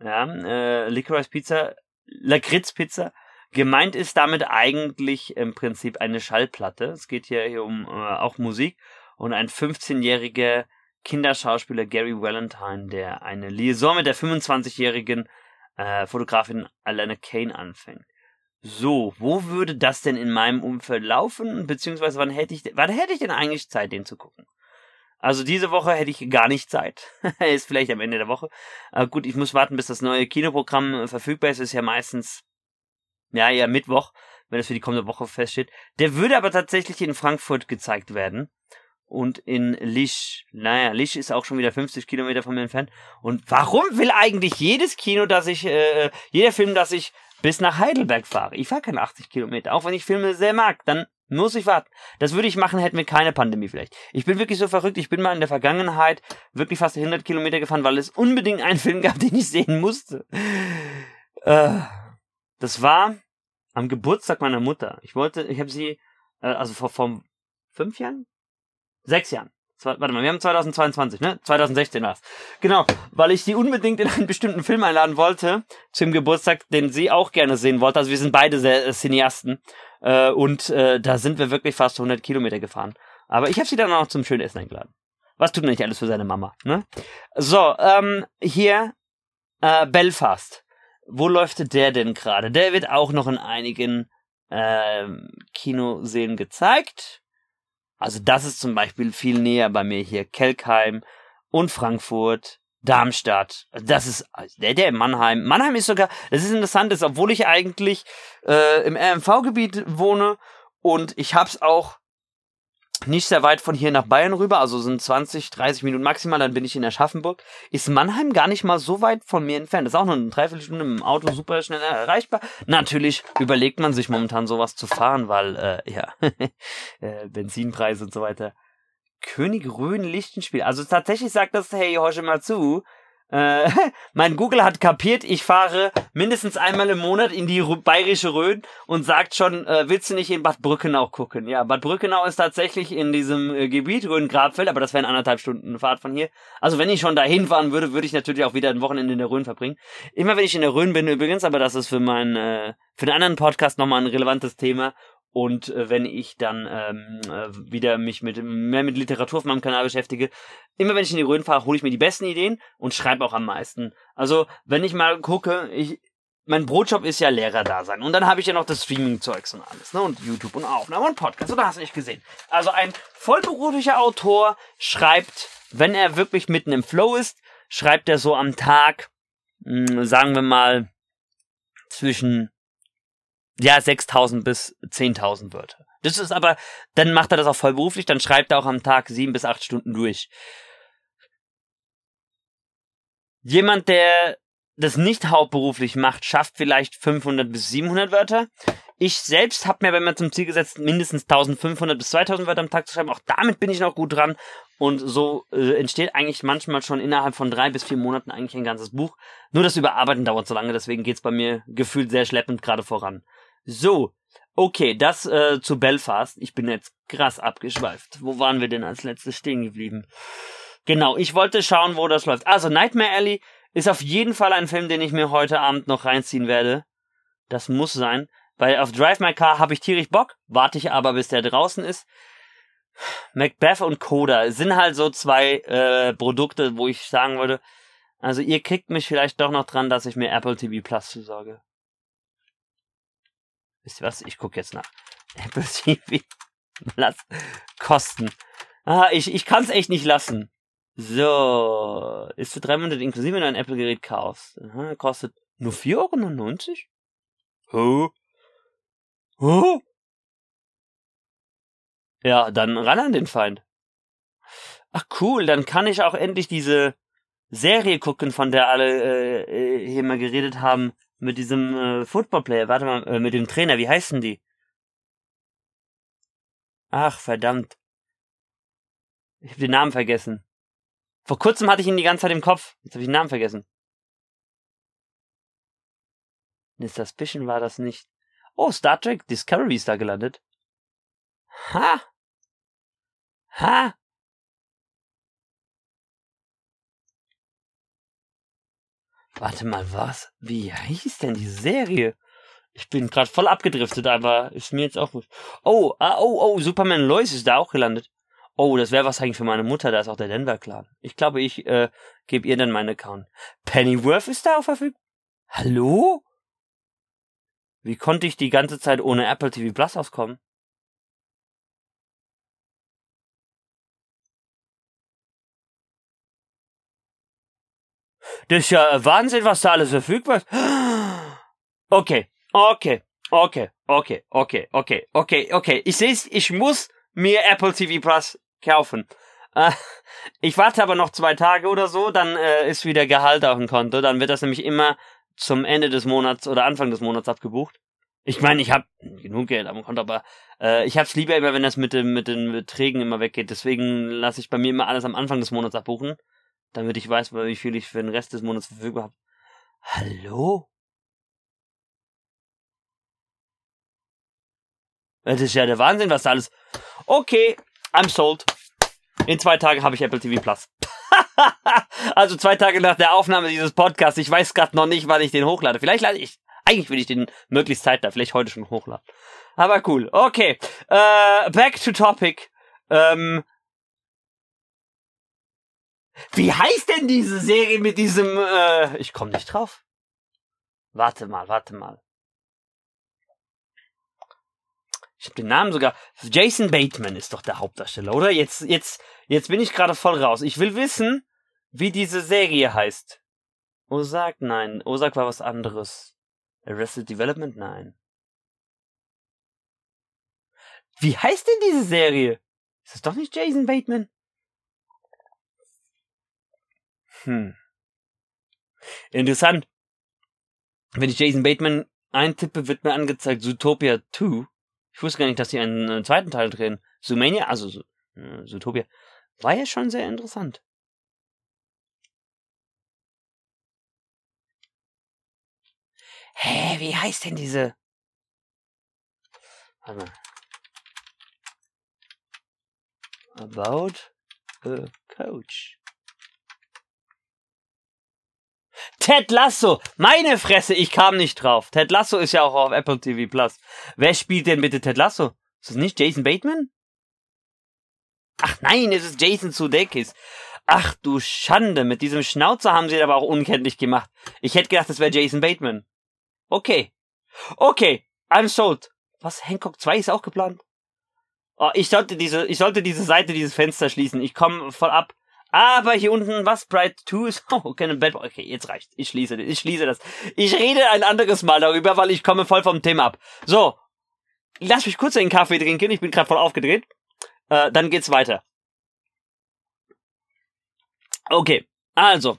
Ja, äh, Licorice Pizza, Lakritz Pizza Gemeint ist damit eigentlich im Prinzip eine Schallplatte. Es geht hier um äh, auch Musik und ein 15-jähriger Kinderschauspieler Gary Valentine, der eine Liaison mit der 25-jährigen äh, Fotografin Alana Kane anfängt. So, wo würde das denn in meinem Umfeld laufen? Beziehungsweise wann hätte ich, wann hätte ich denn eigentlich Zeit, den zu gucken? Also diese Woche hätte ich gar nicht Zeit. [LAUGHS] ist vielleicht am Ende der Woche. Aber gut, ich muss warten, bis das neue Kinoprogramm verfügbar ist. Ist ja meistens ja, ja, Mittwoch, wenn es für die kommende Woche feststeht. Der würde aber tatsächlich in Frankfurt gezeigt werden. Und in Lisch. Naja, Lisch ist auch schon wieder 50 Kilometer von mir entfernt. Und warum will eigentlich jedes Kino, dass ich, äh, jeder Film, dass ich bis nach Heidelberg fahre? Ich fahre keine 80 Kilometer, auch wenn ich Filme sehr mag. Dann muss ich warten. Das würde ich machen, hätten wir keine Pandemie vielleicht. Ich bin wirklich so verrückt. Ich bin mal in der Vergangenheit wirklich fast 100 Kilometer gefahren, weil es unbedingt einen Film gab, [LAUGHS] den ich sehen musste. Äh, das war am Geburtstag meiner Mutter. Ich wollte, ich habe sie, äh, also vor, vor fünf Jahren? Sechs Jahren. Zwei, warte mal, wir haben 2022, ne? 2016 war's. Genau, weil ich sie unbedingt in einen bestimmten Film einladen wollte, zum Geburtstag, den sie auch gerne sehen wollte. Also wir sind beide sehr äh, Cineasten. Äh, und äh, da sind wir wirklich fast 100 Kilometer gefahren. Aber ich habe sie dann auch zum schönen Essen eingeladen. Was tut man nicht alles für seine Mama, ne? So, ähm, hier äh, Belfast wo läuft der denn gerade? Der wird auch noch in einigen äh, Kinoseen gezeigt. Also das ist zum Beispiel viel näher bei mir hier. Kelkheim und Frankfurt, Darmstadt. Das ist also der, der in Mannheim. Mannheim ist sogar, das ist interessant, ist, obwohl ich eigentlich äh, im RMV-Gebiet wohne und ich hab's auch nicht sehr weit von hier nach Bayern rüber, also sind 20, 30 Minuten maximal, dann bin ich in Aschaffenburg. Ist Mannheim gar nicht mal so weit von mir entfernt. Ist auch nur eine Dreiviertelstunde im Auto super schnell erreichbar. Natürlich überlegt man sich momentan sowas zu fahren, weil, äh, ja, [LAUGHS] äh, Benzinpreise und so weiter. König Röhn Lichtenspiel. Also tatsächlich sagt das, hey, hör mal zu, äh, [LAUGHS] mein Google hat kapiert, ich fahre mindestens einmal im Monat in die bayerische Rhön und sagt schon, äh, willst du nicht in Bad Brückenau gucken? Ja, Bad Brückenau ist tatsächlich in diesem äh, Gebiet, Rhön-Grabfeld, aber das wären anderthalb Stunden Fahrt von hier. Also wenn ich schon dahin fahren würde, würde ich natürlich auch wieder ein Wochenende in der Rhön verbringen. Immer wenn ich in der Rhön bin übrigens, aber das ist für meinen, äh, für den anderen Podcast nochmal ein relevantes Thema und äh, wenn ich dann ähm, äh, wieder mich mit mehr mit Literatur auf meinem Kanal beschäftige, immer wenn ich in die Rhön fahre, hole ich mir die besten Ideen und schreibe auch am meisten. Also wenn ich mal gucke, ich mein Brotjob ist ja Lehrer da sein. Und dann habe ich ja noch das Streaming-Zeugs und alles, ne? Und YouTube und Aufnahme und Podcast. Oder hast du nicht gesehen? Also ein vollberuflicher Autor schreibt, wenn er wirklich mitten im Flow ist, schreibt er so am Tag, mh, hm, sagen wir mal, zwischen ja, 6000 bis 10.000 Wörter. Das ist aber, dann macht er das auch voll beruflich, dann schreibt er auch am Tag sieben bis acht Stunden durch. Jemand, der das nicht hauptberuflich macht, schafft vielleicht 500 bis 700 Wörter. Ich selbst habe mir, wenn man zum Ziel gesetzt, mindestens 1500 bis 2000 Wörter am Tag zu schreiben. Auch damit bin ich noch gut dran. Und so äh, entsteht eigentlich manchmal schon innerhalb von drei bis vier Monaten eigentlich ein ganzes Buch. Nur das Überarbeiten dauert so lange, deswegen geht's bei mir gefühlt sehr schleppend gerade voran. So, okay, das äh, zu Belfast. Ich bin jetzt krass abgeschweift. Wo waren wir denn als letztes stehen geblieben? Genau, ich wollte schauen, wo das läuft. Also Nightmare Alley ist auf jeden Fall ein Film, den ich mir heute Abend noch reinziehen werde. Das muss sein. Weil auf Drive My Car habe ich tierisch Bock, warte ich aber, bis der draußen ist. Macbeth und Coda sind halt so zwei äh, Produkte, wo ich sagen würde, also ihr kriegt mich vielleicht doch noch dran, dass ich mir Apple TV Plus zusorge. Wisst ihr was? Ich gucke jetzt nach. [LAUGHS] Apple TV Plus Kosten. Ah, ich, ich kann es echt nicht lassen. So, ist für drei Monate inklusive, wenn du ein Apple-Gerät kaufst. Aha, kostet nur 4,99 Euro? Oh. Oh. Ja, dann ran an den Feind. Ach cool, dann kann ich auch endlich diese Serie gucken, von der alle äh, hier mal geredet haben, mit diesem äh, Footballplayer. Warte mal, äh, mit dem Trainer, wie heißen die? Ach, verdammt. Ich hab den Namen vergessen. Vor kurzem hatte ich ihn die ganze Zeit im Kopf. Jetzt habe ich den Namen vergessen. Eine Suspicion war das nicht. Oh, Star Trek Discovery ist da gelandet. Ha! Ha! Warte mal, was? Wie hieß denn die Serie? Ich bin gerade voll abgedriftet, aber ist mir jetzt auch. Oh, ah, oh, oh, Superman Lois ist da auch gelandet. Oh, das wäre was eigentlich für meine Mutter, da ist auch der Denver-Clan. Ich glaube, ich äh, gebe ihr dann meinen Account. Pennyworth ist da auch verfügbar? Hallo? Wie konnte ich die ganze Zeit ohne Apple TV Plus auskommen? Das ist ja Wahnsinn, was da alles verfügbar ist. Okay, okay, okay, okay, okay, okay, okay, okay. Ich sehe ich muss mir Apple TV Plus kaufen. Äh, ich warte aber noch zwei Tage oder so, dann äh, ist wieder Gehalt auf dem Konto. Dann wird das nämlich immer zum Ende des Monats oder Anfang des Monats abgebucht. Ich meine, ich habe genug Geld dem Konto, aber äh, ich hab's lieber immer, wenn das mit, dem, mit den Beträgen immer weggeht. Deswegen lasse ich bei mir immer alles am Anfang des Monats abbuchen, damit ich weiß, wie viel ich für den Rest des Monats verfügbar habe. Hallo? Das ist ja der Wahnsinn, was da alles. Okay, I'm sold. In zwei Tagen habe ich Apple TV Plus. [LAUGHS] also zwei Tage nach der Aufnahme dieses Podcasts. Ich weiß gerade noch nicht, wann ich den hochlade. Vielleicht lade ich. Eigentlich will ich den möglichst zeitnah, vielleicht heute schon hochladen. Aber cool. Okay. Äh, back to topic. Ähm, wie heißt denn diese Serie mit diesem, äh, ich komme nicht drauf. Warte mal, warte mal. Ich habe den Namen sogar. Jason Bateman ist doch der Hauptdarsteller, oder? Jetzt, jetzt, jetzt bin ich gerade voll raus. Ich will wissen, wie diese Serie heißt. Ozark, nein. Ozark war was anderes. Arrested Development, nein. Wie heißt denn diese Serie? Ist das doch nicht Jason Bateman? Hm. Interessant. Wenn ich Jason Bateman eintippe, wird mir angezeigt Zootopia 2. Ich wusste gar nicht, dass sie einen, einen zweiten Teil drehen. Zoomania, also äh, Zootopia, war ja schon sehr interessant. Hä, wie heißt denn diese? Warte mal. About a Coach. Ted Lasso. Meine Fresse, ich kam nicht drauf. Ted Lasso ist ja auch auf Apple TV Plus. Wer spielt denn bitte Ted Lasso? Ist das nicht Jason Bateman? Ach nein, es ist Jason Sudeikis. Ach du Schande, mit diesem Schnauzer haben sie ihn aber auch unkenntlich gemacht. Ich hätte gedacht, das wäre Jason Bateman. Okay. Okay, I'm sold. Was, Hancock 2 ist auch geplant? Oh, ich sollte diese, ich sollte diese Seite, dieses Fenster schließen. Ich komme voll ab. Aber hier unten, was Bright 2 ist, [LAUGHS] oh, keine Bad Boy. Okay, jetzt reicht. Ich schließe, ich schließe das. Ich rede ein anderes Mal darüber, weil ich komme voll vom Thema ab. So. Lass mich kurz einen Kaffee trinken. Ich bin gerade voll aufgedreht. Äh, dann geht's weiter. Okay. Also.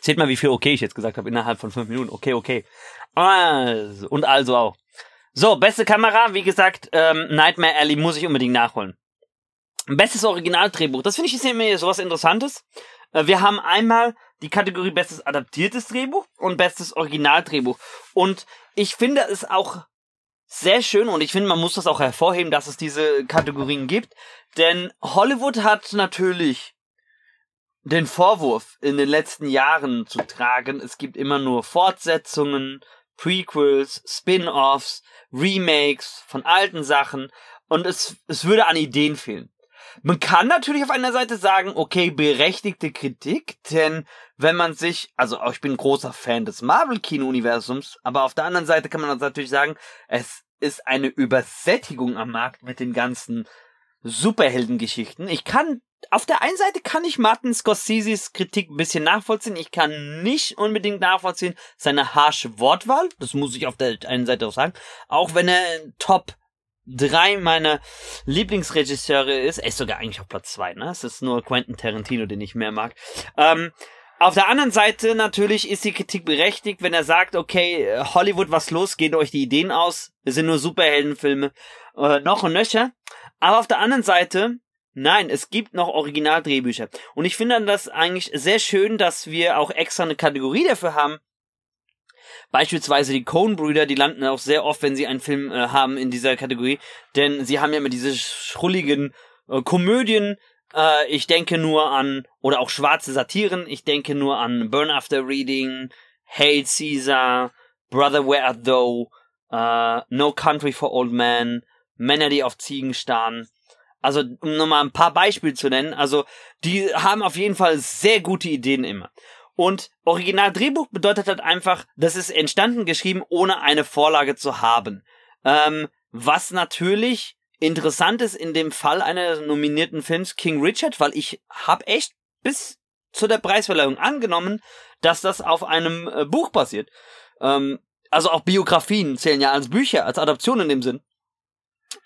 Seht mal, wie viel okay ich jetzt gesagt habe innerhalb von fünf Minuten. Okay, okay. Also, und also auch. So, beste Kamera, wie gesagt, ähm, Nightmare Alley muss ich unbedingt nachholen. Bestes Originaldrehbuch, das finde ich ist immer sowas Interessantes. Äh, wir haben einmal die Kategorie Bestes adaptiertes Drehbuch und Bestes Originaldrehbuch. Und ich finde es auch sehr schön und ich finde, man muss das auch hervorheben, dass es diese Kategorien gibt. Denn Hollywood hat natürlich den Vorwurf in den letzten Jahren zu tragen, es gibt immer nur Fortsetzungen, Prequels, Spin-offs, Remakes von alten Sachen und es, es würde an Ideen fehlen. Man kann natürlich auf einer Seite sagen, okay, berechtigte Kritik, denn wenn man sich, also ich bin großer Fan des Marvel-Kino-Universums, aber auf der anderen Seite kann man natürlich sagen, es ist eine Übersättigung am Markt mit den ganzen Superheldengeschichten. Ich kann auf der einen Seite kann ich Martin Scorseses Kritik ein bisschen nachvollziehen. Ich kann nicht unbedingt nachvollziehen seine harsche Wortwahl. Das muss ich auf der einen Seite auch sagen. Auch wenn er Top drei meiner Lieblingsregisseure ist. Er ist sogar eigentlich auf Platz zwei, ne? Es ist nur Quentin Tarantino, den ich mehr mag. Ähm, auf der anderen Seite natürlich ist die Kritik berechtigt, wenn er sagt, okay, Hollywood, was los, geht euch die Ideen aus, es sind nur Superheldenfilme, äh, noch und nöcher. Aber auf der anderen Seite Nein, es gibt noch Originaldrehbücher. Und ich finde das eigentlich sehr schön, dass wir auch extra eine Kategorie dafür haben. Beispielsweise die Coen-Brüder, die landen auch sehr oft, wenn sie einen Film äh, haben in dieser Kategorie. Denn sie haben ja immer diese schrulligen äh, Komödien. Äh, ich denke nur an, oder auch schwarze Satiren. Ich denke nur an Burn After Reading, Hail Caesar, Brother Where Art Thou, uh, No Country for Old Men, Männer, die auf Ziegen starren. Also, um nochmal ein paar Beispiele zu nennen, also, die haben auf jeden Fall sehr gute Ideen immer. Und Originaldrehbuch bedeutet halt einfach, das ist entstanden geschrieben, ohne eine Vorlage zu haben. Ähm, was natürlich interessant ist in dem Fall eines nominierten Films King Richard, weil ich habe echt bis zu der Preisverleihung angenommen, dass das auf einem äh, Buch basiert. Ähm, also auch Biografien zählen ja als Bücher, als Adaption in dem Sinn.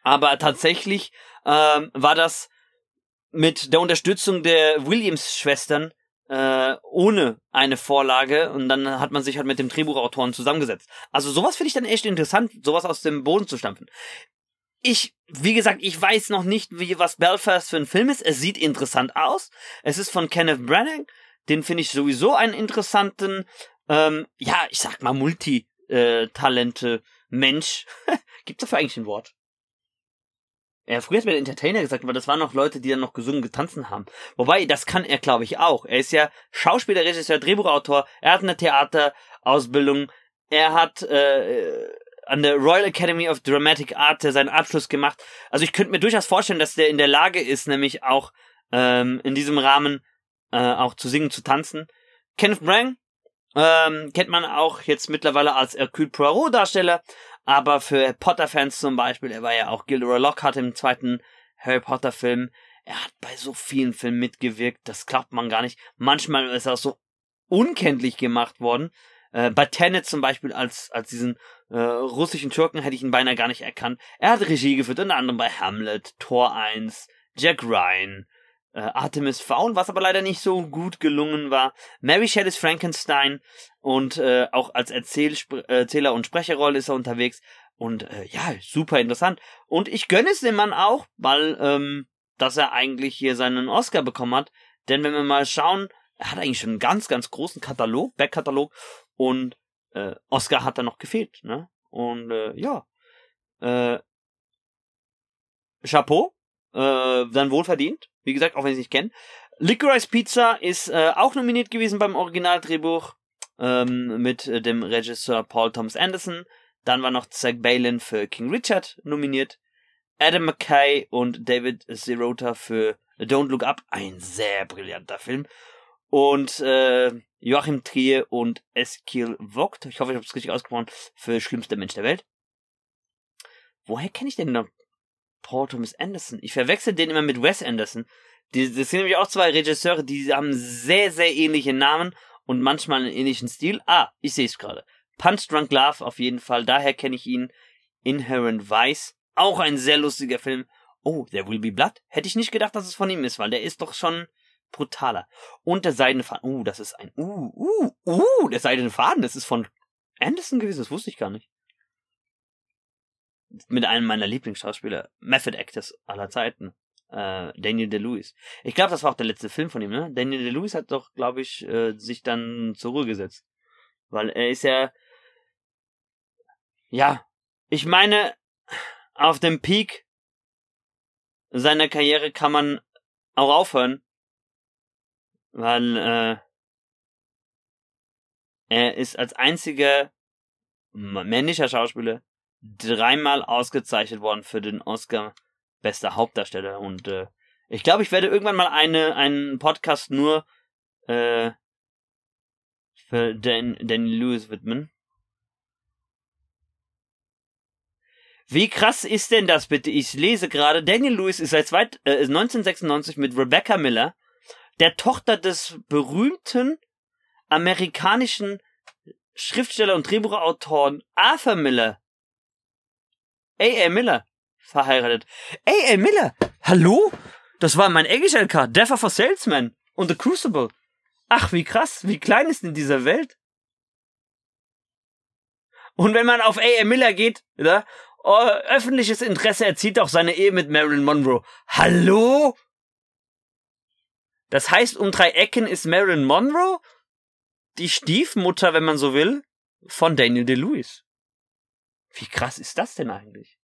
Aber tatsächlich ähm, war das mit der Unterstützung der Williams-Schwestern äh, ohne eine Vorlage und dann hat man sich halt mit dem Drehbuchautoren zusammengesetzt. Also sowas finde ich dann echt interessant, sowas aus dem Boden zu stampfen. Ich, wie gesagt, ich weiß noch nicht, wie was Belfast für ein Film ist. Es sieht interessant aus. Es ist von Kenneth Branagh. Den finde ich sowieso einen interessanten, ähm, ja, ich sag mal Multitalente Mensch. [LAUGHS] Gibt's dafür eigentlich ein Wort? Ja, früher hat mir der Entertainer gesagt, aber das waren noch Leute, die dann noch gesungen, getanzen haben. Wobei, das kann er, glaube ich, auch. Er ist ja Schauspieler, Regisseur, Drehbuchautor, er hat eine Theaterausbildung, er hat äh, an der Royal Academy of Dramatic Art seinen Abschluss gemacht. Also ich könnte mir durchaus vorstellen, dass der in der Lage ist, nämlich auch ähm, in diesem Rahmen äh, auch zu singen, zu tanzen. Kenneth Branagh ähm, kennt man auch jetzt mittlerweile als Hercule Poirot Darsteller, aber für Potter-Fans zum Beispiel, er war ja auch Gilderoy Lockhart im zweiten Harry Potter-Film. Er hat bei so vielen Filmen mitgewirkt, das glaubt man gar nicht. Manchmal ist er auch so unkenntlich gemacht worden. Äh, bei Tenet zum Beispiel als, als diesen äh, russischen Türken hätte ich ihn beinahe gar nicht erkannt. Er hat Regie geführt, unter anderem bei Hamlet, Tor 1, Jack Ryan, äh, Artemis Fowl, was aber leider nicht so gut gelungen war. Mary Shelley's Frankenstein und äh, auch als Erzählspr Erzähler und Sprecherrolle ist er unterwegs. Und äh, ja, super interessant. Und ich gönne es dem Mann auch, weil ähm, dass er eigentlich hier seinen Oscar bekommen hat. Denn wenn wir mal schauen, er hat eigentlich schon einen ganz, ganz großen Katalog, Backkatalog. Und äh, Oscar hat da noch gefehlt. Ne? Und äh, ja, äh, Chapeau, äh, dann wohlverdient. Wie gesagt, auch wenn ich es nicht kenne. Licorice Pizza ist äh, auch nominiert gewesen beim Originaldrehbuch ähm, mit äh, dem Regisseur Paul Thomas Anderson. Dann war noch Zach Balin für King Richard nominiert. Adam McKay und David Sirota für Don't Look Up. Ein sehr brillanter Film. Und äh, Joachim Trier und Eskil Vogt. Ich hoffe, ich habe es richtig ausgesprochen. Für Schlimmster Mensch der Welt. Woher kenne ich denn noch Paul Thomas Anderson? Ich verwechsel den immer mit Wes Anderson. Die, das sind nämlich auch zwei Regisseure, die haben sehr, sehr ähnliche Namen und manchmal einen ähnlichen Stil. Ah, ich sehe es gerade. Punch Drunk Love auf jeden Fall, daher kenne ich ihn. Inherent Vice, auch ein sehr lustiger Film. Oh, der Will Be Blood? Hätte ich nicht gedacht, dass es von ihm ist, weil der ist doch schon brutaler. Und der Seidene Faden. Uh, das ist ein. Uh, uh, uh, der Seidene Faden, das ist von Anderson gewesen, das wusste ich gar nicht. Mit einem meiner Lieblingsschauspieler, Method Actors aller Zeiten. Äh, Daniel DeLuis. Ich glaube, das war auch der letzte Film von ihm, ne? Daniel DeLuis hat doch, glaube ich, äh, sich dann zur Ruhe gesetzt. Weil er ist ja. Ja. Ich meine, auf dem Peak seiner Karriere kann man auch aufhören. Weil äh, er ist als einziger männlicher Schauspieler dreimal ausgezeichnet worden für den Oscar bester Hauptdarsteller und äh, ich glaube, ich werde irgendwann mal eine einen Podcast nur äh, für Dan, Danny Lewis widmen. Wie krass ist denn das bitte? Ich lese gerade, Daniel Lewis ist seit zweit, äh, 1996 mit Rebecca Miller, der Tochter des berühmten amerikanischen Schriftsteller und Drehbuchautoren Arthur Miller. A.A. Miller verheiratet. A.A. Miller! Hallo? Das war mein Englisch-LK, Death of a Salesman und The Crucible. Ach, wie krass, wie klein ist denn dieser Welt? Und wenn man auf A.A. Miller geht, oder? Oh, öffentliches Interesse erzieht auch seine Ehe mit Marilyn Monroe. Hallo? Das heißt, um drei Ecken ist Marilyn Monroe die Stiefmutter, wenn man so will, von Daniel DeLuis. Wie krass ist das denn eigentlich?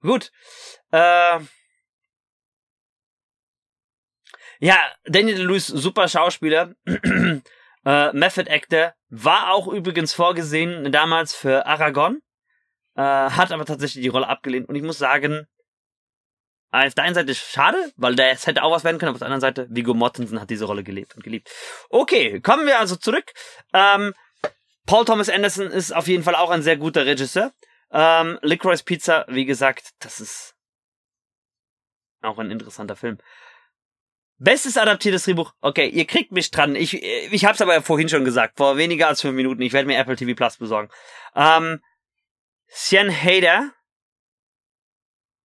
Gut. Äh, ja, Daniel DeLuis, super Schauspieler. [CLEARS THROAT] äh, Method Actor. War auch übrigens vorgesehen damals für Aragon. Äh, hat aber tatsächlich die Rolle abgelehnt. Und ich muss sagen, auf der einen Seite schade, weil das hätte auch was werden können, auf der anderen Seite, Viggo Mortensen hat diese Rolle gelebt und geliebt. Okay, kommen wir also zurück. Ähm, Paul Thomas Anderson ist auf jeden Fall auch ein sehr guter Regisseur. Ähm, Licorice Pizza, wie gesagt, das ist auch ein interessanter Film. Bestes adaptiertes Drehbuch. Okay, ihr kriegt mich dran. Ich, ich hab's aber vorhin schon gesagt, vor weniger als fünf Minuten. Ich werde mir Apple TV Plus besorgen. Ähm, Sian Hader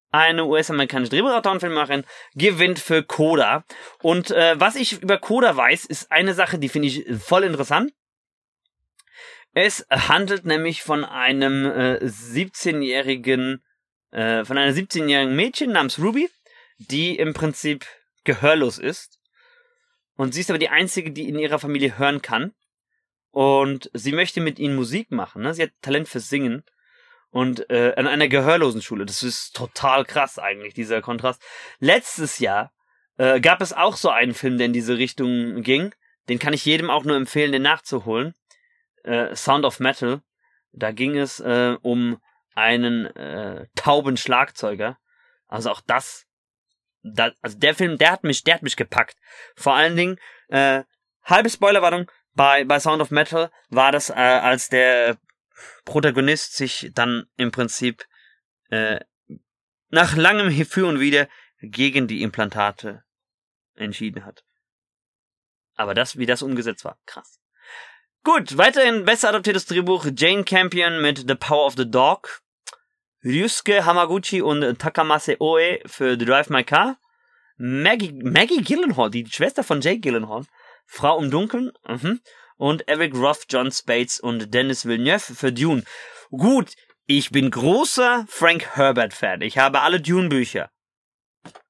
eine US-amerikanische Drehbuchautorenfilmerin, gewinnt für Coda. Und äh, was ich über Coda weiß, ist eine Sache, die finde ich voll interessant. Es handelt nämlich von einem äh, 17-jährigen, äh, von einer 17-jährigen Mädchen namens Ruby, die im Prinzip gehörlos ist. Und sie ist aber die einzige, die in ihrer Familie hören kann. Und sie möchte mit ihnen Musik machen. Ne? Sie hat Talent fürs Singen und äh, an einer gehörlosen Schule. Das ist total krass eigentlich, dieser Kontrast. Letztes Jahr äh, gab es auch so einen Film, der in diese Richtung ging. Den kann ich jedem auch nur empfehlen, den nachzuholen. Äh, Sound of Metal. Da ging es äh, um einen äh, tauben Schlagzeuger. Also auch das, da, also der Film, der hat mich, der hat mich gepackt. Vor allen Dingen, äh, halbe Spoilerwarnung, bei, bei Sound of Metal war das, äh, als der Protagonist sich dann im Prinzip äh, nach langem Für und Wider gegen die Implantate entschieden hat. Aber das, wie das umgesetzt war, krass. Gut, weiterhin besser adaptiertes Drehbuch Jane Campion mit The Power of the Dog. Ryusuke Hamaguchi und Takamase Oe für Drive My Car. Maggie, Maggie Gyllenhaal, die Schwester von Jake Gyllenhaal. Frau im Dunkeln. Mhm und Eric Roth, John Spates und Dennis Villeneuve für Dune. Gut, ich bin großer Frank Herbert-Fan. Ich habe alle Dune-Bücher.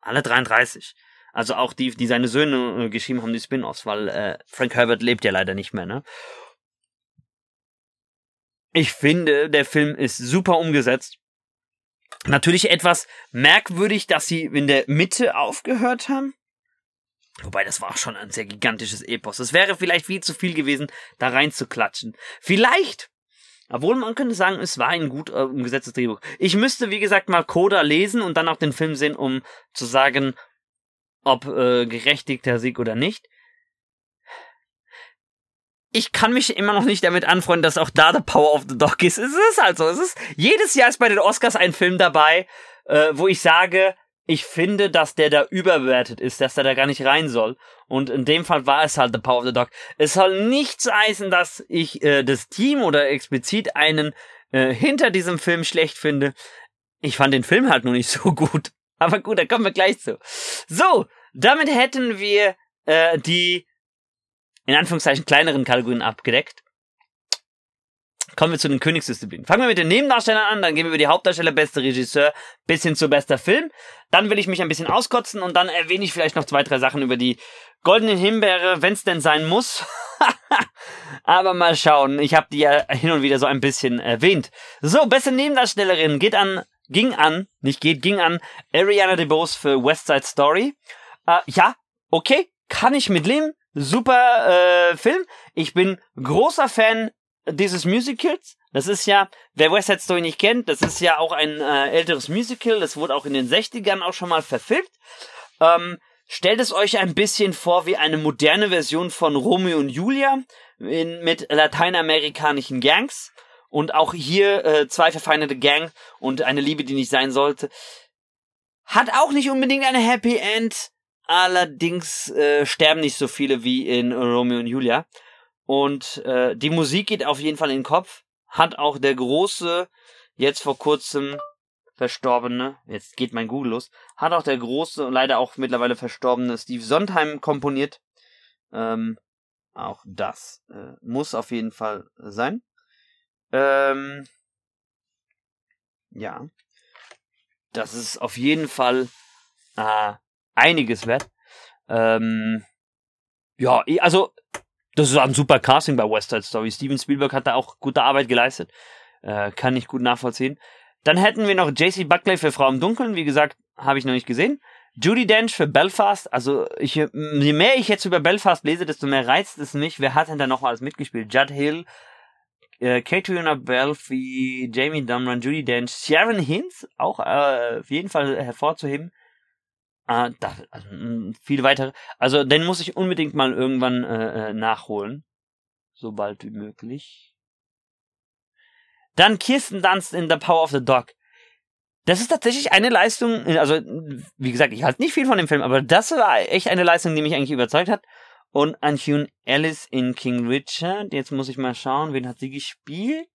Alle 33. Also auch die, die seine Söhne äh, geschrieben haben, die Spin-offs, weil äh, Frank Herbert lebt ja leider nicht mehr, ne? Ich finde, der Film ist super umgesetzt. Natürlich etwas merkwürdig, dass sie in der Mitte aufgehört haben. Wobei, das war schon ein sehr gigantisches Epos. Es wäre vielleicht viel zu viel gewesen, da rein zu klatschen. Vielleicht, obwohl man könnte sagen, es war ein gut äh, umgesetztes Drehbuch. Ich müsste, wie gesagt, mal Coda lesen und dann auch den Film sehen, um zu sagen, ob äh, gerechtigter Sieg oder nicht. Ich kann mich immer noch nicht damit anfreunden, dass auch da The Power of the Dog ist. Es ist halt so. Es ist, jedes Jahr ist bei den Oscars ein Film dabei, äh, wo ich sage, ich finde, dass der da überbewertet ist, dass der da gar nicht rein soll. Und in dem Fall war es halt The Power of the Dog. Es soll nichts heißen, dass ich äh, das Team oder explizit einen äh, hinter diesem Film schlecht finde. Ich fand den Film halt nur nicht [LAUGHS] so gut. Aber gut, da kommen wir gleich zu. So, damit hätten wir äh, die in Anführungszeichen kleineren Kategorien abgedeckt. Kommen wir zu den Königsdisziplinen. Fangen wir mit den Nebendarstellern an, dann gehen wir über die Hauptdarsteller, bester Regisseur bis hin zu bester Film. Dann will ich mich ein bisschen auskotzen und dann erwähne ich vielleicht noch zwei, drei Sachen über die goldenen Himbeere, wenn es denn sein muss. [LAUGHS] Aber mal schauen, ich habe die ja hin und wieder so ein bisschen erwähnt. So, beste Nebendarstellerin geht an, ging an, nicht geht, ging an Ariana DeBose für West Side Story. Äh, ja, okay, kann ich mitleben. Super äh, Film. Ich bin großer Fan dieses Musicals. Das ist ja, wer West Side Story nicht kennt, das ist ja auch ein äh, älteres Musical. Das wurde auch in den 60ern auch schon mal verfilmt. Ähm, stellt es euch ein bisschen vor wie eine moderne Version von Romeo und Julia in, mit lateinamerikanischen Gangs. Und auch hier äh, zwei verfeindete Gang und eine Liebe, die nicht sein sollte. Hat auch nicht unbedingt eine Happy End. Allerdings äh, sterben nicht so viele wie in Romeo und Julia. Und äh, die Musik geht auf jeden Fall in den Kopf. Hat auch der große, jetzt vor kurzem verstorbene, jetzt geht mein Google los, hat auch der große und leider auch mittlerweile verstorbene Steve Sondheim komponiert. Ähm, auch das äh, muss auf jeden Fall sein. Ähm, ja, das ist auf jeden Fall äh, einiges wert. Ähm, ja, also das ist ein super Casting bei West Side Story. Steven Spielberg hat da auch gute Arbeit geleistet. Äh, kann ich gut nachvollziehen. Dann hätten wir noch JC Buckley für Frau im Dunkeln. Wie gesagt, habe ich noch nicht gesehen. Judy Dench für Belfast. Also, ich, je mehr ich jetzt über Belfast lese, desto mehr reizt es mich. Wer hat denn da noch alles mitgespielt? Judd Hill, äh, Katrina Belfi, Jamie Dumran, Judy Dench, Sharon Hinz, auch äh, auf jeden Fall hervorzuheben. Äh, da, also, viele weitere. Also den muss ich unbedingt mal irgendwann äh, äh, nachholen. Sobald wie möglich. Dann Kirsten Dunst in The Power of the Dog. Das ist tatsächlich eine Leistung, also wie gesagt, ich halte nicht viel von dem Film, aber das war echt eine Leistung, die mich eigentlich überzeugt hat. Und Anhune Alice in King Richard. Jetzt muss ich mal schauen, wen hat sie gespielt?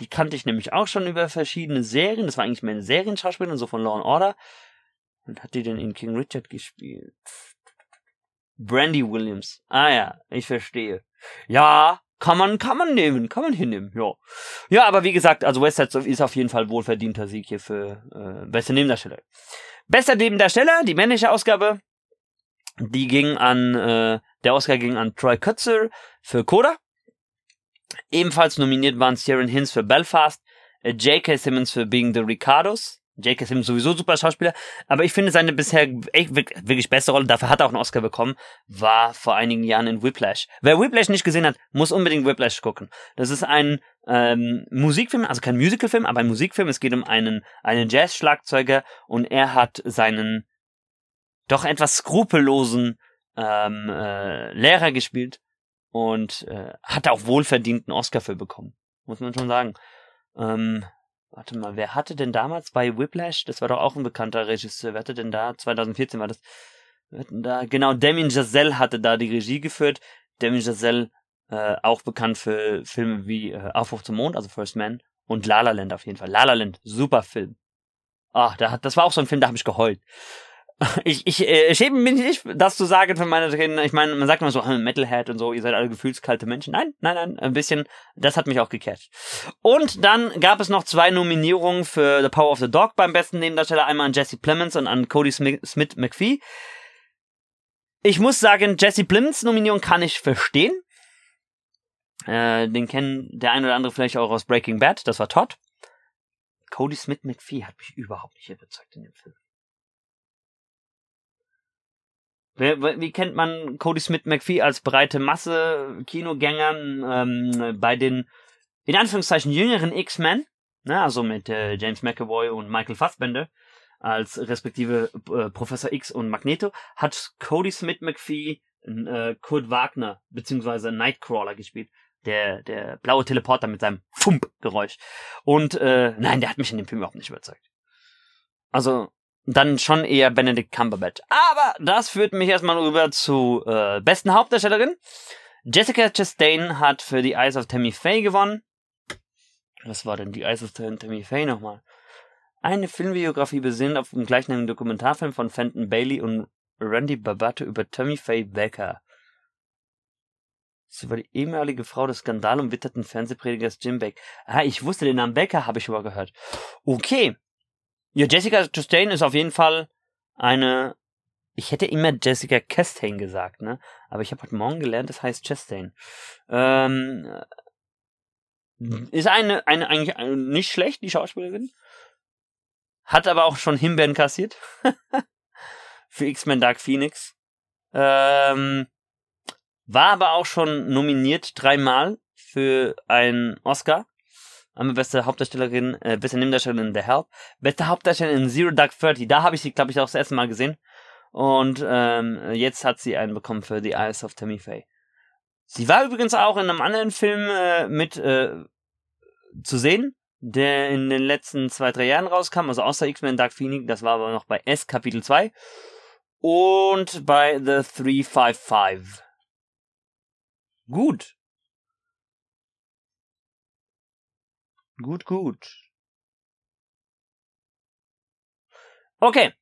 Die kannte ich nämlich auch schon über verschiedene Serien. Das war eigentlich mehr eine Serienschauspielerin, so von Law and Order. Und hat die denn in King Richard gespielt? Brandy Williams. Ah ja, ich verstehe. Ja, kann man, kann man nehmen, kann man hinnehmen, ja. Ja, aber wie gesagt, also West Side ist auf jeden Fall wohlverdienter Sieg hier für äh, beste Nebendarsteller. Bester Nebendarsteller, die männliche Ausgabe, die ging an, äh, der Oscar ging an Troy Kutzer für Coda. Ebenfalls nominiert waren Sharon Hinz für Belfast, äh, J.K. Simmons für Being the Ricardos. J.K. Simmons sowieso super Schauspieler, aber ich finde seine bisher echt wirklich beste Rolle, dafür hat er auch einen Oscar bekommen, war vor einigen Jahren in Whiplash. Wer Whiplash nicht gesehen hat, muss unbedingt Whiplash gucken. Das ist ein ähm, Musikfilm, also kein Musicalfilm, aber ein Musikfilm. Es geht um einen, einen Jazz-Schlagzeuger und er hat seinen doch etwas skrupellosen ähm, äh, Lehrer gespielt und äh, hat auch wohlverdienten Oscar für bekommen, muss man schon sagen. Ähm, warte mal, wer hatte denn damals bei Whiplash, das war doch auch ein bekannter Regisseur, wer hatte denn da, 2014 war das, wer hatten da, genau, Damien Giselle hatte da die Regie geführt, Damien Giselle äh, auch bekannt für Filme wie äh, Aufbruch zum Mond, also First Man und La La Land auf jeden Fall. La La Land, super Film. Ah, da, das war auch so ein Film, da habe ich geheult. [LAUGHS] Ich, ich äh, schäme mich nicht, das zu sagen von meiner Kinder. Ich meine, man sagt immer so, hm, Metalhead und so, ihr seid alle gefühlskalte Menschen. Nein, nein, nein, ein bisschen, das hat mich auch gecatcht. Und dann gab es noch zwei Nominierungen für The Power of the Dog beim besten Nebendarsteller. Einmal an Jesse Plemons und an Cody Smith McPhee. Ich muss sagen, Jesse Plemons Nominierung kann ich verstehen. Äh, den kennen der ein oder andere vielleicht auch aus Breaking Bad. Das war Todd. Cody Smith McPhee hat mich überhaupt nicht überzeugt in dem Film. Wie kennt man Cody Smith McPhee als breite Masse Kinogänger ähm, bei den in Anführungszeichen jüngeren X-Men, ne, also mit äh, James McAvoy und Michael Fassbender als respektive äh, Professor X und Magneto, hat Cody Smith McPhee äh, Kurt Wagner beziehungsweise Nightcrawler gespielt. Der, der blaue Teleporter mit seinem Fump-Geräusch. Und äh, nein, der hat mich in dem Film überhaupt nicht überzeugt. Also dann schon eher Benedict Cumberbatch. Aber das führt mich erstmal rüber zu äh, besten Hauptdarstellerin. Jessica Chastain hat für The Eyes of Tammy Faye gewonnen. Was war denn die Eyes of Tammy Faye nochmal? Eine Filmbiografie besinnt auf dem gleichnamigen Dokumentarfilm von Fenton Bailey und Randy Barbato über Tammy Faye Becker. Sie war die ehemalige Frau des skandalumwitterten Fernsehpredigers Jim Beck. Ah, ich wusste den Namen Becker, habe ich mal gehört. Okay. Ja, Jessica Chastain ist auf jeden Fall eine. Ich hätte immer Jessica Chastain gesagt, ne? Aber ich habe heute Morgen gelernt, das heißt Chastain. Ähm, ist eine, eine eigentlich nicht schlecht, die Schauspielerin. Hat aber auch schon Himbeeren kassiert. [LAUGHS] Für X-Men Dark Phoenix. Ähm, war aber auch schon nominiert dreimal für einen Oscar. Einmal beste Hauptdarstellerin, äh, beste Nebendarstellerin in The Help. Beste Hauptdarstellerin in Zero Dark Thirty. Da habe ich sie, glaube ich, auch das erste Mal gesehen. Und ähm, jetzt hat sie einen bekommen für The Eyes of Tammy Faye. Sie war übrigens auch in einem anderen Film äh, mit äh, zu sehen, der in den letzten zwei, drei Jahren rauskam, also außer X-Men Dark Phoenix, das war aber noch bei S Kapitel 2 und bei The 355. Gut. Gut, gut. Okay.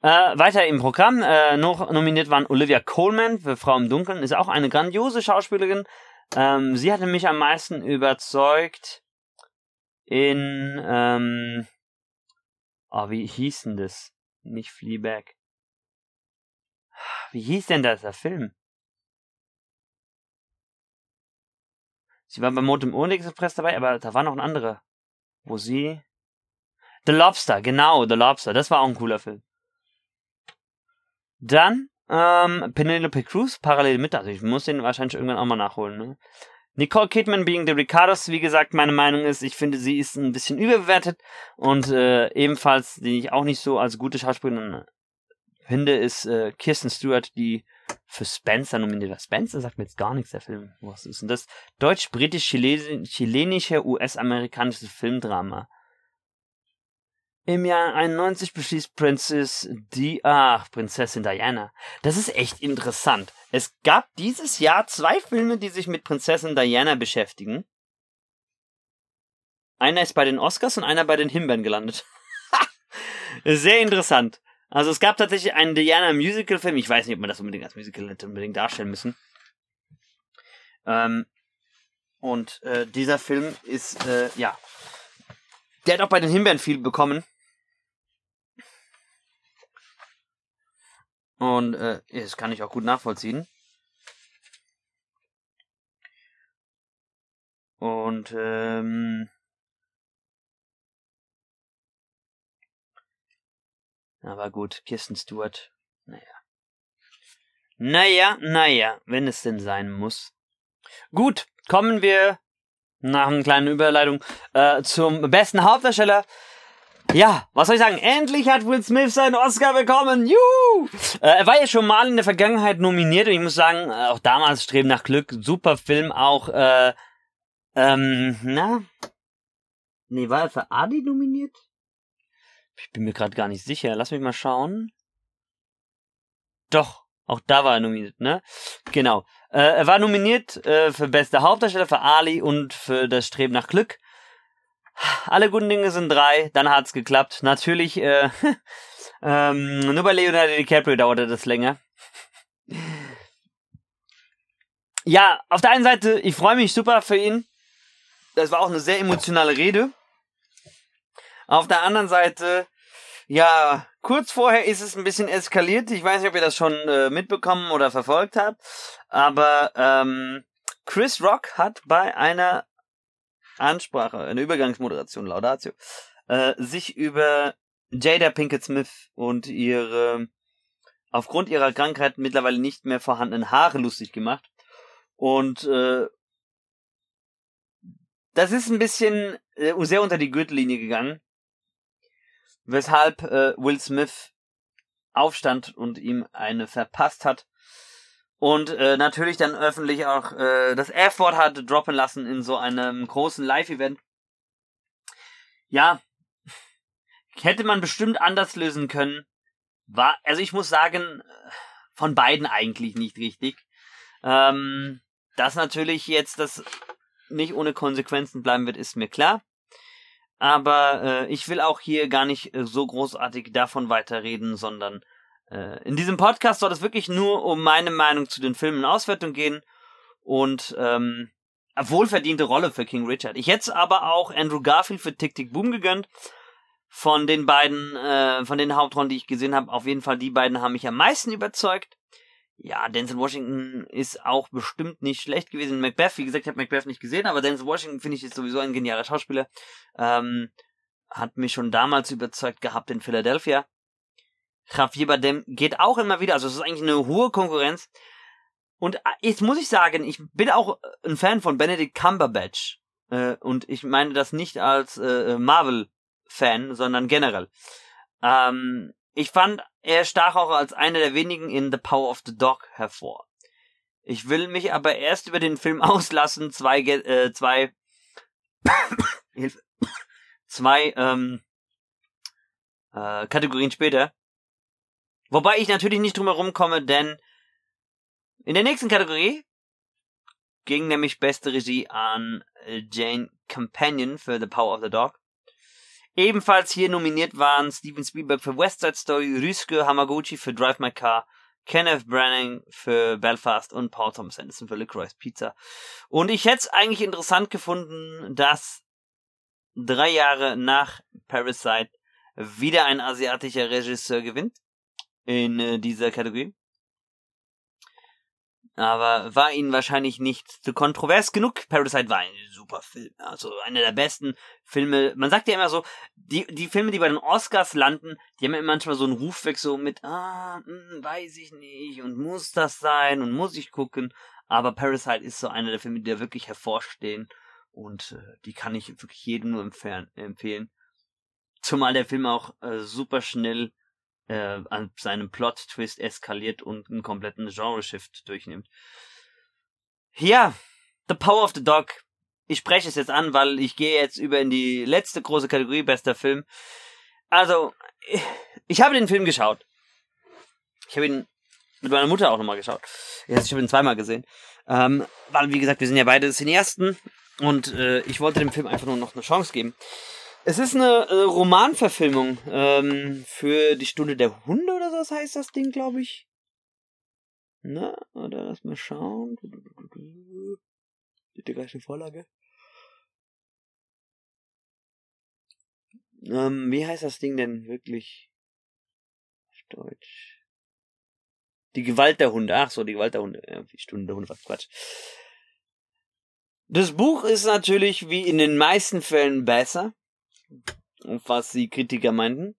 Äh, weiter im Programm. Äh, noch nominiert waren Olivia Coleman für Frau im Dunkeln. Ist auch eine grandiose Schauspielerin. Ähm, sie hatte mich am meisten überzeugt in, ähm, oh, wie hieß denn das? Nicht Fleabag. Wie hieß denn das, der Film? Sie war beim Mord im Orient Express dabei, aber da war noch ein anderer. Wo sie. The Lobster, genau, The Lobster. Das war auch ein cooler Film. Dann, ähm, Penelope Cruz, parallel mit. Also ich muss den wahrscheinlich irgendwann auch mal nachholen, ne? Nicole Kidman being the Ricardos, wie gesagt, meine Meinung ist, ich finde, sie ist ein bisschen überbewertet und äh, ebenfalls, die ich auch nicht so als gute Schauspielerin finde, ist äh, Kirsten Stewart, die für Spencer nominiert war. Spencer sagt mir jetzt gar nichts, der Film. Was ist denn das? Deutsch-britisch-chilenische US-amerikanische Filmdrama. Im Jahr 91 beschließt Princess die, ach, Prinzessin Diana. Das ist echt interessant. Es gab dieses Jahr zwei Filme, die sich mit Prinzessin Diana beschäftigen. Einer ist bei den Oscars und einer bei den Himbeeren gelandet. [LAUGHS] Sehr interessant. Also es gab tatsächlich einen Diana Musical Film. Ich weiß nicht, ob man das unbedingt als Musical hätte unbedingt darstellen müssen. Ähm, und äh, dieser Film ist, äh, ja, der hat auch bei den Himbeeren viel bekommen. Und äh, das kann ich auch gut nachvollziehen. Und ähm, Aber gut, Kirsten Stewart, naja. Naja, naja, wenn es denn sein muss. Gut, kommen wir nach einer kleinen Überleitung äh, zum besten Hauptdarsteller. Ja, was soll ich sagen? Endlich hat Will Smith seinen Oscar bekommen. Juhu! Äh, er war ja schon mal in der Vergangenheit nominiert und ich muss sagen, äh, auch damals Streben nach Glück, super Film, auch, äh, ähm, na? Nee, war er für Adi nominiert? Ich bin mir gerade gar nicht sicher. Lass mich mal schauen. Doch, auch da war er nominiert, ne? Genau. Äh, er war nominiert äh, für beste Hauptdarsteller für Ali und für das Streben nach Glück. Alle guten Dinge sind drei, dann hat's geklappt. Natürlich, äh, [LAUGHS] ähm, nur bei Leonardo DiCaprio dauerte das länger. Ja, auf der einen Seite, ich freue mich super für ihn. Das war auch eine sehr emotionale Rede. Auf der anderen Seite, ja, kurz vorher ist es ein bisschen eskaliert. Ich weiß nicht, ob ihr das schon äh, mitbekommen oder verfolgt habt. Aber ähm, Chris Rock hat bei einer Ansprache, einer Übergangsmoderation, Laudatio, äh, sich über Jada Pinkett Smith und ihre aufgrund ihrer Krankheit mittlerweile nicht mehr vorhandenen Haare lustig gemacht. Und äh, das ist ein bisschen äh, sehr unter die Gürtellinie gegangen weshalb äh, Will Smith aufstand und ihm eine verpasst hat. Und äh, natürlich dann öffentlich auch äh, das F-Wort hat droppen lassen in so einem großen Live-Event. Ja, hätte man bestimmt anders lösen können. War, also ich muss sagen, von beiden eigentlich nicht richtig. Ähm, dass natürlich jetzt das nicht ohne Konsequenzen bleiben wird, ist mir klar. Aber äh, ich will auch hier gar nicht äh, so großartig davon weiterreden, sondern äh, in diesem Podcast soll es wirklich nur um meine Meinung zu den Filmen Auswertung gehen und ähm, wohlverdiente Rolle für King Richard. Ich hätte aber auch Andrew Garfield für Tick Tick Boom gegönnt. Von den beiden, äh, von den Hauptrollen, die ich gesehen habe, auf jeden Fall die beiden haben mich am meisten überzeugt. Ja, Denzel Washington ist auch bestimmt nicht schlecht gewesen. Macbeth, wie gesagt, ich habe Macbeth nicht gesehen, aber Denzel Washington finde ich jetzt sowieso ein genialer Schauspieler. Ähm, hat mich schon damals überzeugt gehabt in Philadelphia. Javier Bardem geht auch immer wieder, also es ist eigentlich eine hohe Konkurrenz. Und äh, jetzt muss ich sagen, ich bin auch ein Fan von Benedict Cumberbatch. Äh, und ich meine das nicht als äh, Marvel-Fan, sondern generell. Ähm, ich fand, er stach auch als einer der wenigen in The Power of the Dog hervor. Ich will mich aber erst über den Film [LAUGHS] auslassen, zwei, äh, zwei, [COUGHS] [COUGHS] zwei, ähm, äh, Kategorien später. Wobei ich natürlich nicht drum herum komme, denn in der nächsten Kategorie ging nämlich beste Regie an Jane Companion für The Power of the Dog. Ebenfalls hier nominiert waren Steven Spielberg für West Side Story, Ryusuke Hamaguchi für Drive My Car, Kenneth Branagh für Belfast und Paul Thomas Anderson für Licorice Pizza. Und ich hätte es eigentlich interessant gefunden, dass drei Jahre nach Parasite wieder ein asiatischer Regisseur gewinnt in äh, dieser Kategorie. Aber war ihnen wahrscheinlich nicht zu kontrovers genug. Parasite war ein super Film. Also einer der besten Filme. Man sagt ja immer so, die, die Filme, die bei den Oscars landen, die haben ja manchmal so einen Rufweg so mit, ah, mh, hm, weiß ich nicht und muss das sein und muss ich gucken. Aber Parasite ist so einer der Filme, die da wirklich hervorstehen. Und äh, die kann ich wirklich jedem nur empfehlen. Zumal der Film auch äh, super schnell äh, an seinem Plot-Twist eskaliert und einen kompletten Genre-Shift durchnimmt. Ja, The Power of the Dog. Ich spreche es jetzt an, weil ich gehe jetzt über in die letzte große Kategorie, bester Film. Also, ich habe den Film geschaut. Ich habe ihn mit meiner Mutter auch nochmal geschaut. ich habe ihn zweimal gesehen. Ähm, weil, wie gesagt, wir sind ja beide Cineasten und äh, ich wollte dem Film einfach nur noch eine Chance geben. Es ist eine äh, Romanverfilmung ähm, für die Stunde der Hunde oder so heißt das Ding, glaube ich. Na, oder lass mal schauen. Bitte gleich eine Vorlage. Ähm, wie heißt das Ding denn wirklich auf Deutsch? Die Gewalt der Hunde. Ach so, die Gewalt der Hunde. Ja, die Stunde der Hunde, was Quatsch. Das Buch ist natürlich wie in den meisten Fällen besser was die Kritiker meinten.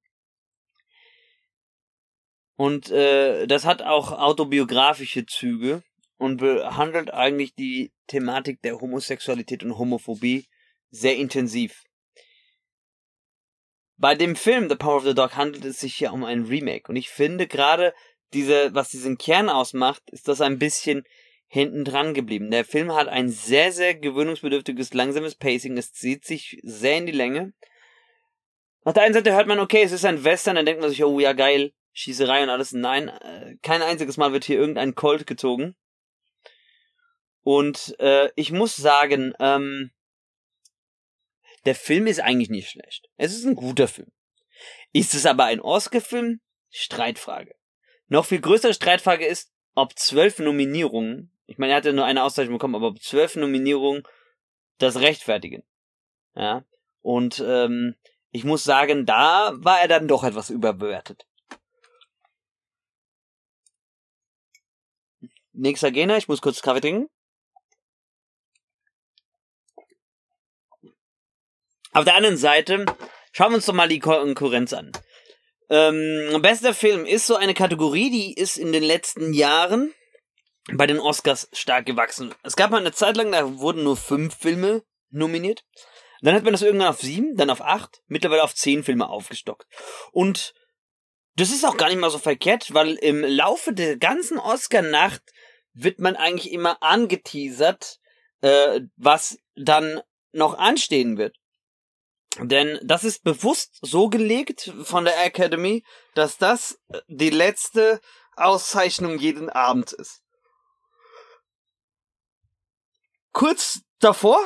Und äh, das hat auch autobiografische Züge und behandelt eigentlich die Thematik der Homosexualität und Homophobie sehr intensiv. Bei dem Film The Power of the Dog handelt es sich ja um ein Remake und ich finde gerade diese, was diesen Kern ausmacht, ist das ein bisschen hinten dran geblieben. Der Film hat ein sehr, sehr gewöhnungsbedürftiges, langsames Pacing. Es zieht sich sehr in die Länge. Auf der einen Seite hört man, okay, es ist ein Western, dann denkt man sich, oh ja, geil, Schießerei und alles. Nein, äh, kein einziges Mal wird hier irgendein Colt gezogen. Und äh, ich muss sagen, ähm, der Film ist eigentlich nicht schlecht. Es ist ein guter Film. Ist es aber ein Oscar-Film? Streitfrage. Noch viel größere Streitfrage ist, ob zwölf Nominierungen, ich meine, er hat ja nur eine Auszeichnung bekommen, aber ob zwölf Nominierungen das rechtfertigen. Ja. Und ähm, ich muss sagen, da war er dann doch etwas überbewertet. Nächster Gegner, ich muss kurz Kaffee trinken. Auf der anderen Seite, schauen wir uns doch mal die Konkurrenz an. Ähm, bester Film ist so eine Kategorie, die ist in den letzten Jahren bei den Oscars stark gewachsen. Es gab mal eine Zeit lang, da wurden nur fünf Filme nominiert. Dann hat man das irgendwann auf sieben, dann auf acht, mittlerweile auf zehn Filme aufgestockt. Und das ist auch gar nicht mal so verkehrt, weil im Laufe der ganzen Oscar-Nacht wird man eigentlich immer angeteasert, äh, was dann noch anstehen wird. Denn das ist bewusst so gelegt von der Academy, dass das die letzte Auszeichnung jeden Abend ist. Kurz davor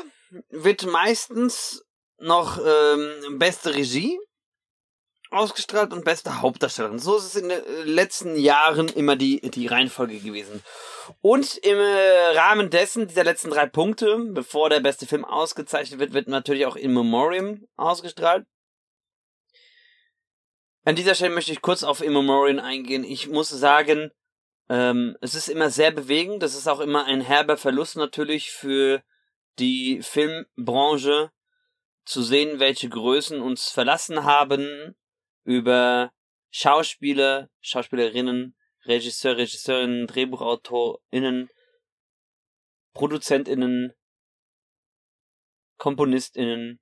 wird meistens noch ähm, beste Regie ausgestrahlt und beste Hauptdarstellerin. So ist es in den letzten Jahren immer die, die Reihenfolge gewesen. Und im äh, Rahmen dessen, dieser letzten drei Punkte, bevor der beste Film ausgezeichnet wird, wird natürlich auch In Memoriam ausgestrahlt. An dieser Stelle möchte ich kurz auf In Memoriam eingehen. Ich muss sagen, ähm, es ist immer sehr bewegend. Das ist auch immer ein herber Verlust natürlich für die Filmbranche zu sehen, welche Größen uns verlassen haben über Schauspieler, Schauspielerinnen, Regisseur, Regisseurinnen, DrehbuchautorInnen, ProduzentInnen, KomponistInnen,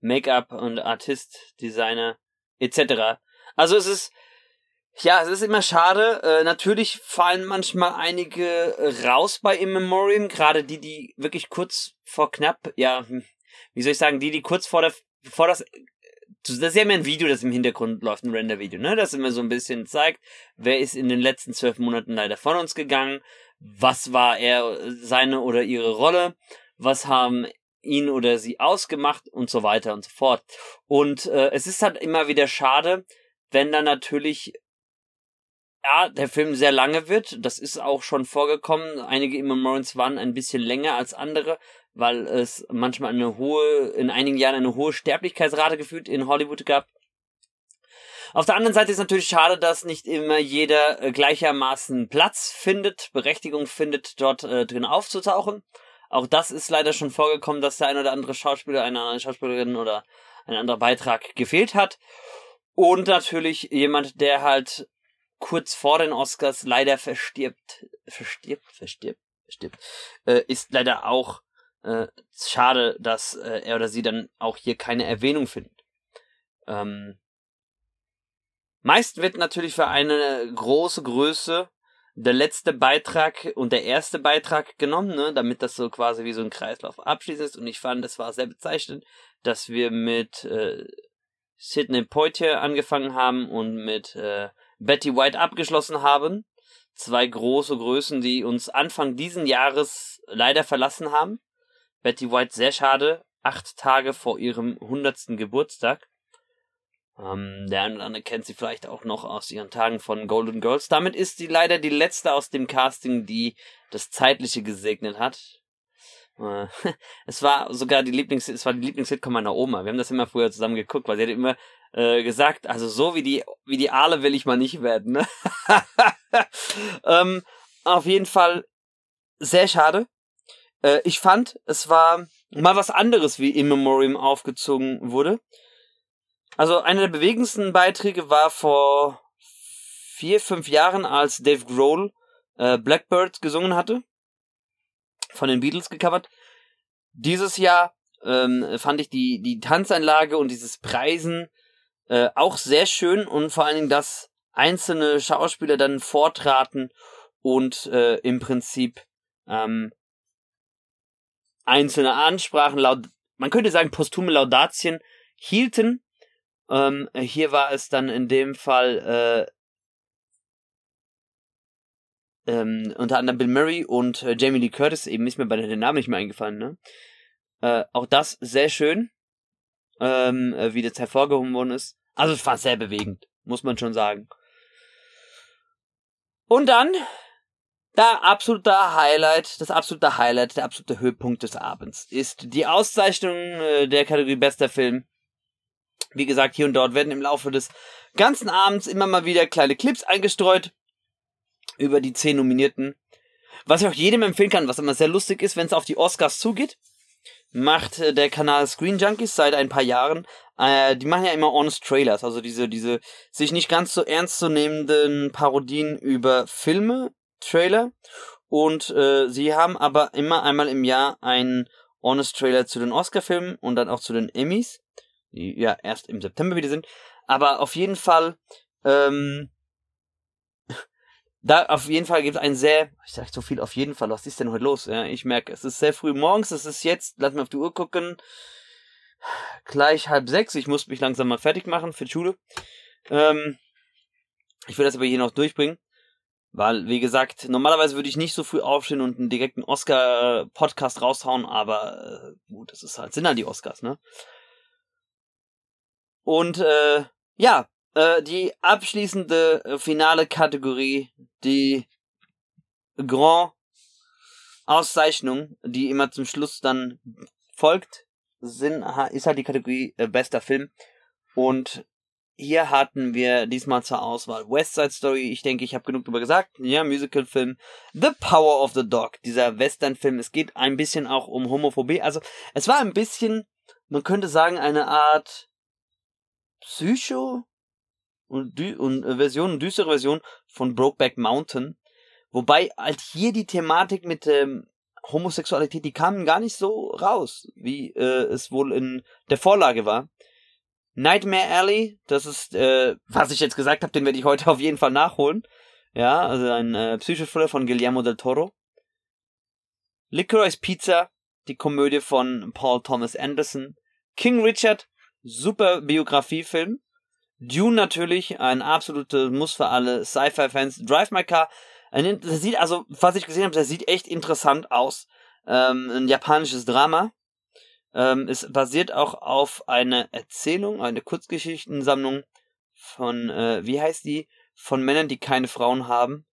Make-up und Artist, Designer, etc. Also es ist, ja, es ist immer schade. Äh, natürlich fallen manchmal einige raus bei In Memoriam, gerade die, die wirklich kurz vor knapp, ja, hm, wie soll ich sagen, die, die kurz vor der, vor das das ist ja immer ein Video, das im Hintergrund läuft, ein Render-Video, ne? Das immer so ein bisschen zeigt, wer ist in den letzten zwölf Monaten leider von uns gegangen, was war er, seine oder ihre Rolle, was haben ihn oder sie ausgemacht und so weiter und so fort. Und äh, es ist halt immer wieder schade, wenn dann natürlich ja, der Film sehr lange wird. Das ist auch schon vorgekommen. Einige Immemorials waren ein bisschen länger als andere, weil es manchmal eine hohe, in einigen Jahren eine hohe Sterblichkeitsrate gefühlt in Hollywood gab. Auf der anderen Seite ist natürlich schade, dass nicht immer jeder äh, gleichermaßen Platz findet, Berechtigung findet, dort äh, drin aufzutauchen. Auch das ist leider schon vorgekommen, dass der ein oder andere Schauspieler, eine andere Schauspielerin oder ein anderer Beitrag gefehlt hat. Und natürlich jemand, der halt kurz vor den Oscars leider verstirbt, verstirbt, verstirbt, verstirbt, äh, ist leider auch äh, schade, dass äh, er oder sie dann auch hier keine Erwähnung findet. Ähm, meist wird natürlich für eine große Größe der letzte Beitrag und der erste Beitrag genommen, ne, damit das so quasi wie so ein Kreislauf abschließend ist. Und ich fand, das war sehr bezeichnend, dass wir mit äh, Sidney Poitier angefangen haben und mit äh, Betty White abgeschlossen haben. Zwei große Größen, die uns Anfang diesen Jahres leider verlassen haben. Betty White sehr schade, acht Tage vor ihrem hundertsten Geburtstag. Ähm, der eine oder andere kennt sie vielleicht auch noch aus ihren Tagen von Golden Girls. Damit ist sie leider die letzte aus dem Casting, die das Zeitliche gesegnet hat. Äh, [LAUGHS] es war sogar die Lieblings, es war die Lieblingssitcom meiner Oma. Wir haben das immer früher zusammen geguckt, weil sie hat immer äh, gesagt, also so wie die, wie die Aale will ich mal nicht werden. Ne? [LAUGHS] ähm, auf jeden Fall sehr schade. Äh, ich fand, es war mal was anderes, wie In Memoriam aufgezogen wurde. Also einer der bewegendsten Beiträge war vor vier, fünf Jahren, als Dave Grohl äh, Blackbird gesungen hatte. Von den Beatles gecovert. Dieses Jahr ähm, fand ich die, die Tanzanlage und dieses Preisen äh, auch sehr schön und vor allen Dingen, dass einzelne Schauspieler dann vortraten und äh, im Prinzip ähm, einzelne Ansprachen, laut, man könnte sagen posthume Laudatien hielten. Ähm, hier war es dann in dem Fall äh, ähm, unter anderem Bill Murray und äh, Jamie Lee Curtis, eben nicht mehr bei den Namen nicht mehr eingefallen, ne? Äh, auch das sehr schön, ähm, äh, wie das hervorgehoben worden ist. Also es war sehr bewegend, muss man schon sagen. Und dann der absolute Highlight, das absolute Highlight, der absolute Höhepunkt des Abends ist die Auszeichnung äh, der Kategorie Bester Film. Wie gesagt, hier und dort werden im Laufe des ganzen Abends immer mal wieder kleine Clips eingestreut über die zehn Nominierten. Was ich auch jedem empfehlen kann, was immer sehr lustig ist, wenn es auf die Oscars zugeht, macht äh, der Kanal Screen Junkies seit ein paar Jahren. Äh, die machen ja immer Honest Trailers, also diese, diese sich nicht ganz so ernst zu nehmenden Parodien über Filme Trailer und äh, sie haben aber immer einmal im Jahr einen Honest Trailer zu den Oscar-Filmen und dann auch zu den Emmys, die ja erst im September wieder sind. Aber auf jeden Fall, ähm, da auf jeden Fall gibt es einen sehr, ich sag so viel auf jeden Fall, was ist denn heute los? Ja, ich merke, es ist sehr früh morgens, es ist jetzt, lass mal auf die Uhr gucken, gleich halb sechs. Ich muss mich langsam mal fertig machen für die Schule. Ähm, ich will das aber hier noch durchbringen. Weil, wie gesagt, normalerweise würde ich nicht so früh aufstehen und einen direkten Oscar-Podcast raushauen, aber äh, gut, das ist halt, sind halt die Oscars, ne? Und äh, ja, äh, die abschließende äh, finale Kategorie, die Grand Auszeichnung, die immer zum Schluss dann folgt, sind, ist halt die Kategorie äh, bester Film. Und hier hatten wir diesmal zur Auswahl West Side Story. Ich denke, ich habe genug darüber gesagt. Ja, Musical-Film. The Power of the Dog. Dieser Western-Film. Es geht ein bisschen auch um Homophobie. Also, es war ein bisschen, man könnte sagen, eine Art Psycho und, und äh, Version, düstere Version von Brokeback Mountain. Wobei halt hier die Thematik mit ähm, Homosexualität, die kam gar nicht so raus, wie äh, es wohl in der Vorlage war. Nightmare Alley, das ist, äh, was ich jetzt gesagt habe, den werde ich heute auf jeden Fall nachholen. Ja, also ein äh, Psychothriller von Guillermo del Toro. Licorice Pizza, die Komödie von Paul Thomas Anderson. King Richard, super Biografiefilm. Dune natürlich, ein absolutes Muss für alle Sci-Fi-Fans. Drive My Car, ein, das sieht also, was ich gesehen habe, das sieht echt interessant aus. Ähm, ein japanisches Drama. Ähm, es basiert auch auf einer Erzählung, eine Kurzgeschichtensammlung von, äh, wie heißt die? Von Männern, die keine Frauen haben.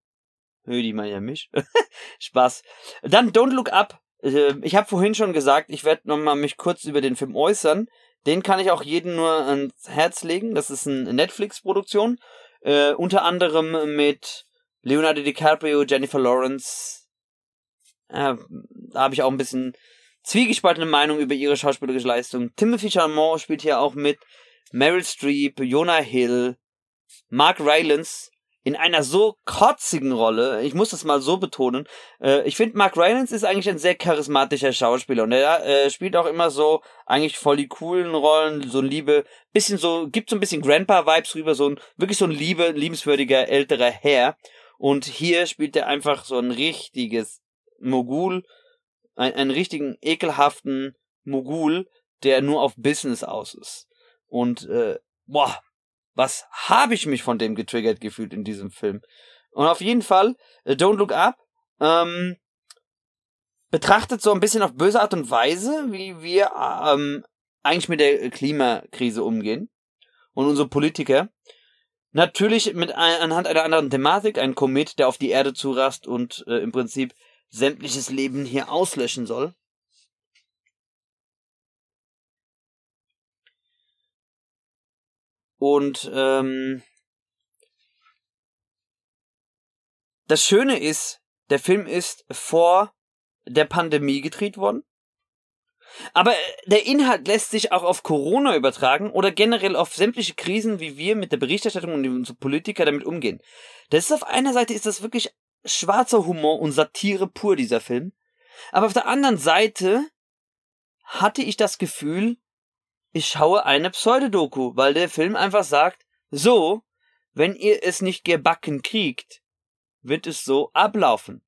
Hö, die meinen ja mich. [LAUGHS] Spaß. Dann Don't Look Up. Äh, ich habe vorhin schon gesagt, ich werde nochmal mich kurz über den Film äußern. Den kann ich auch jedem nur ans Herz legen. Das ist eine Netflix-Produktion. Äh, unter anderem mit Leonardo DiCaprio, Jennifer Lawrence. Äh, da habe ich auch ein bisschen zwiegespaltene Meinung über ihre schauspielerische Leistung. Timothy Chalamet spielt hier auch mit. Meryl Streep, Jonah Hill, Mark Rylance in einer so kotzigen Rolle. Ich muss das mal so betonen. Äh, ich finde, Mark Rylance ist eigentlich ein sehr charismatischer Schauspieler und er äh, spielt auch immer so eigentlich voll die coolen Rollen, so ein Liebe, bisschen so, gibt so ein bisschen Grandpa-Vibes rüber, so ein wirklich so ein liebe, liebenswürdiger älterer Herr. Und hier spielt er einfach so ein richtiges Mogul, ein, einen richtigen ekelhaften Mogul, der nur auf Business aus ist. Und äh, boah, was habe ich mich von dem getriggert gefühlt in diesem Film? Und auf jeden Fall, äh, Don't Look Up ähm, betrachtet so ein bisschen auf böse Art und Weise, wie wir ähm, eigentlich mit der Klimakrise umgehen und unsere Politiker. Natürlich mit anhand einer anderen Thematik, ein Komet, der auf die Erde zurast und äh, im Prinzip sämtliches Leben hier auslöschen soll. Und ähm, das Schöne ist, der Film ist vor der Pandemie gedreht worden. Aber äh, der Inhalt lässt sich auch auf Corona übertragen oder generell auf sämtliche Krisen, wie wir mit der Berichterstattung und unsere Politiker damit umgehen. Das ist auf einer Seite ist das wirklich schwarzer Humor und Satire pur, dieser Film. Aber auf der anderen Seite hatte ich das Gefühl, ich schaue eine Pseudodoku, weil der Film einfach sagt, so, wenn ihr es nicht gebacken kriegt, wird es so ablaufen.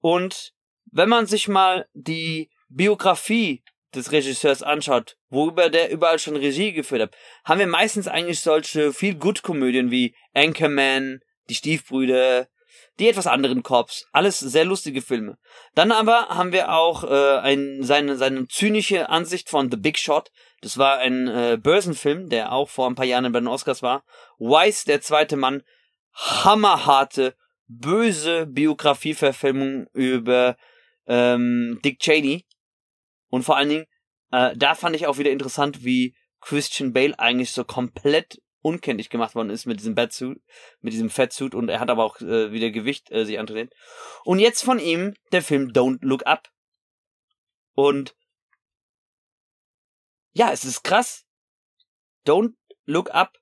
Und wenn man sich mal die Biografie des Regisseurs anschaut, worüber der überall schon Regie geführt hat, haben wir meistens eigentlich solche viel Good Komödien wie Anchorman, Die Stiefbrüder, die etwas anderen Cops. Alles sehr lustige Filme. Dann aber haben wir auch äh, ein, seine, seine zynische Ansicht von The Big Shot. Das war ein äh, Börsenfilm, der auch vor ein paar Jahren bei den Oscars war. Weiss, der zweite Mann, hammerharte, böse Biografieverfilmung über ähm, Dick Cheney. Und vor allen Dingen, äh, da fand ich auch wieder interessant, wie Christian Bale eigentlich so komplett unkenntlich gemacht worden ist mit diesem Batsuit, mit diesem Fatsuit und er hat aber auch äh, wieder Gewicht äh, sich antrainiert. Und jetzt von ihm der Film Don't Look Up. Und ja, es ist krass. Don't Look Up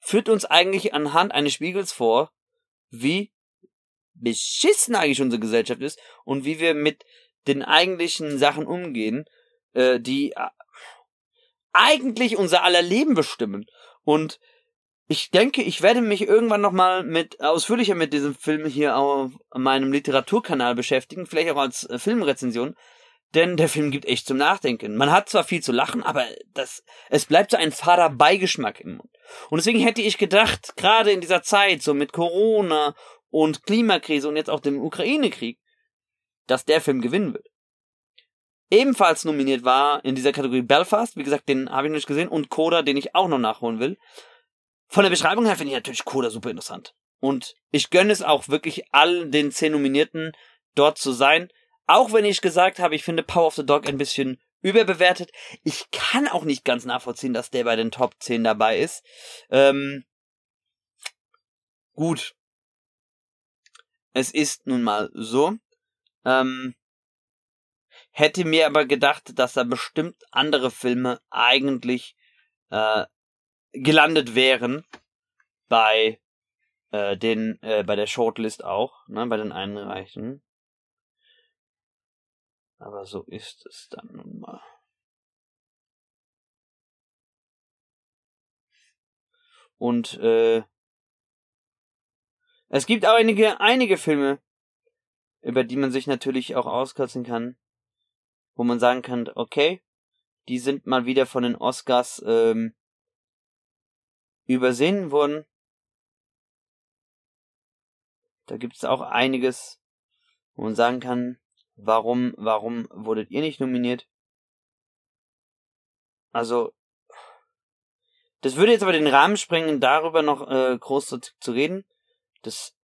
führt uns eigentlich anhand eines Spiegels vor, wie beschissen eigentlich unsere Gesellschaft ist und wie wir mit den eigentlichen Sachen umgehen, äh, die äh, eigentlich unser aller Leben bestimmen. Und ich denke, ich werde mich irgendwann nochmal mit ausführlicher mit diesem Film hier auf meinem Literaturkanal beschäftigen, vielleicht auch als äh, Filmrezension. Denn der Film gibt echt zum Nachdenken. Man hat zwar viel zu lachen, aber das, es bleibt so ein fader Beigeschmack im Mund. Und deswegen hätte ich gedacht, gerade in dieser Zeit, so mit Corona und Klimakrise und jetzt auch dem Ukraine-Krieg, dass der Film gewinnen wird. Ebenfalls nominiert war in dieser Kategorie Belfast, wie gesagt, den habe ich noch nicht gesehen, und Coda, den ich auch noch nachholen will. Von der Beschreibung her finde ich natürlich Coda super interessant. Und ich gönne es auch wirklich all den zehn Nominierten dort zu sein. Auch wenn ich gesagt habe, ich finde Power of the Dog ein bisschen überbewertet. Ich kann auch nicht ganz nachvollziehen, dass der bei den Top 10 dabei ist. Ähm, gut. Es ist nun mal so. Ähm, hätte mir aber gedacht, dass da bestimmt andere Filme eigentlich äh, gelandet wären bei äh, den äh, bei der Shortlist auch, ne, bei den Einreichen. Aber so ist es dann nun mal. Und äh, es gibt auch einige, einige Filme, über die man sich natürlich auch auskotzen kann, wo man sagen kann, okay, die sind mal wieder von den Oscars ähm, übersehen worden. Da gibt es auch einiges, wo man sagen kann, Warum, warum wurdet ihr nicht nominiert? Also, das würde jetzt aber den Rahmen sprengen, darüber noch äh, groß zu, zu reden. Das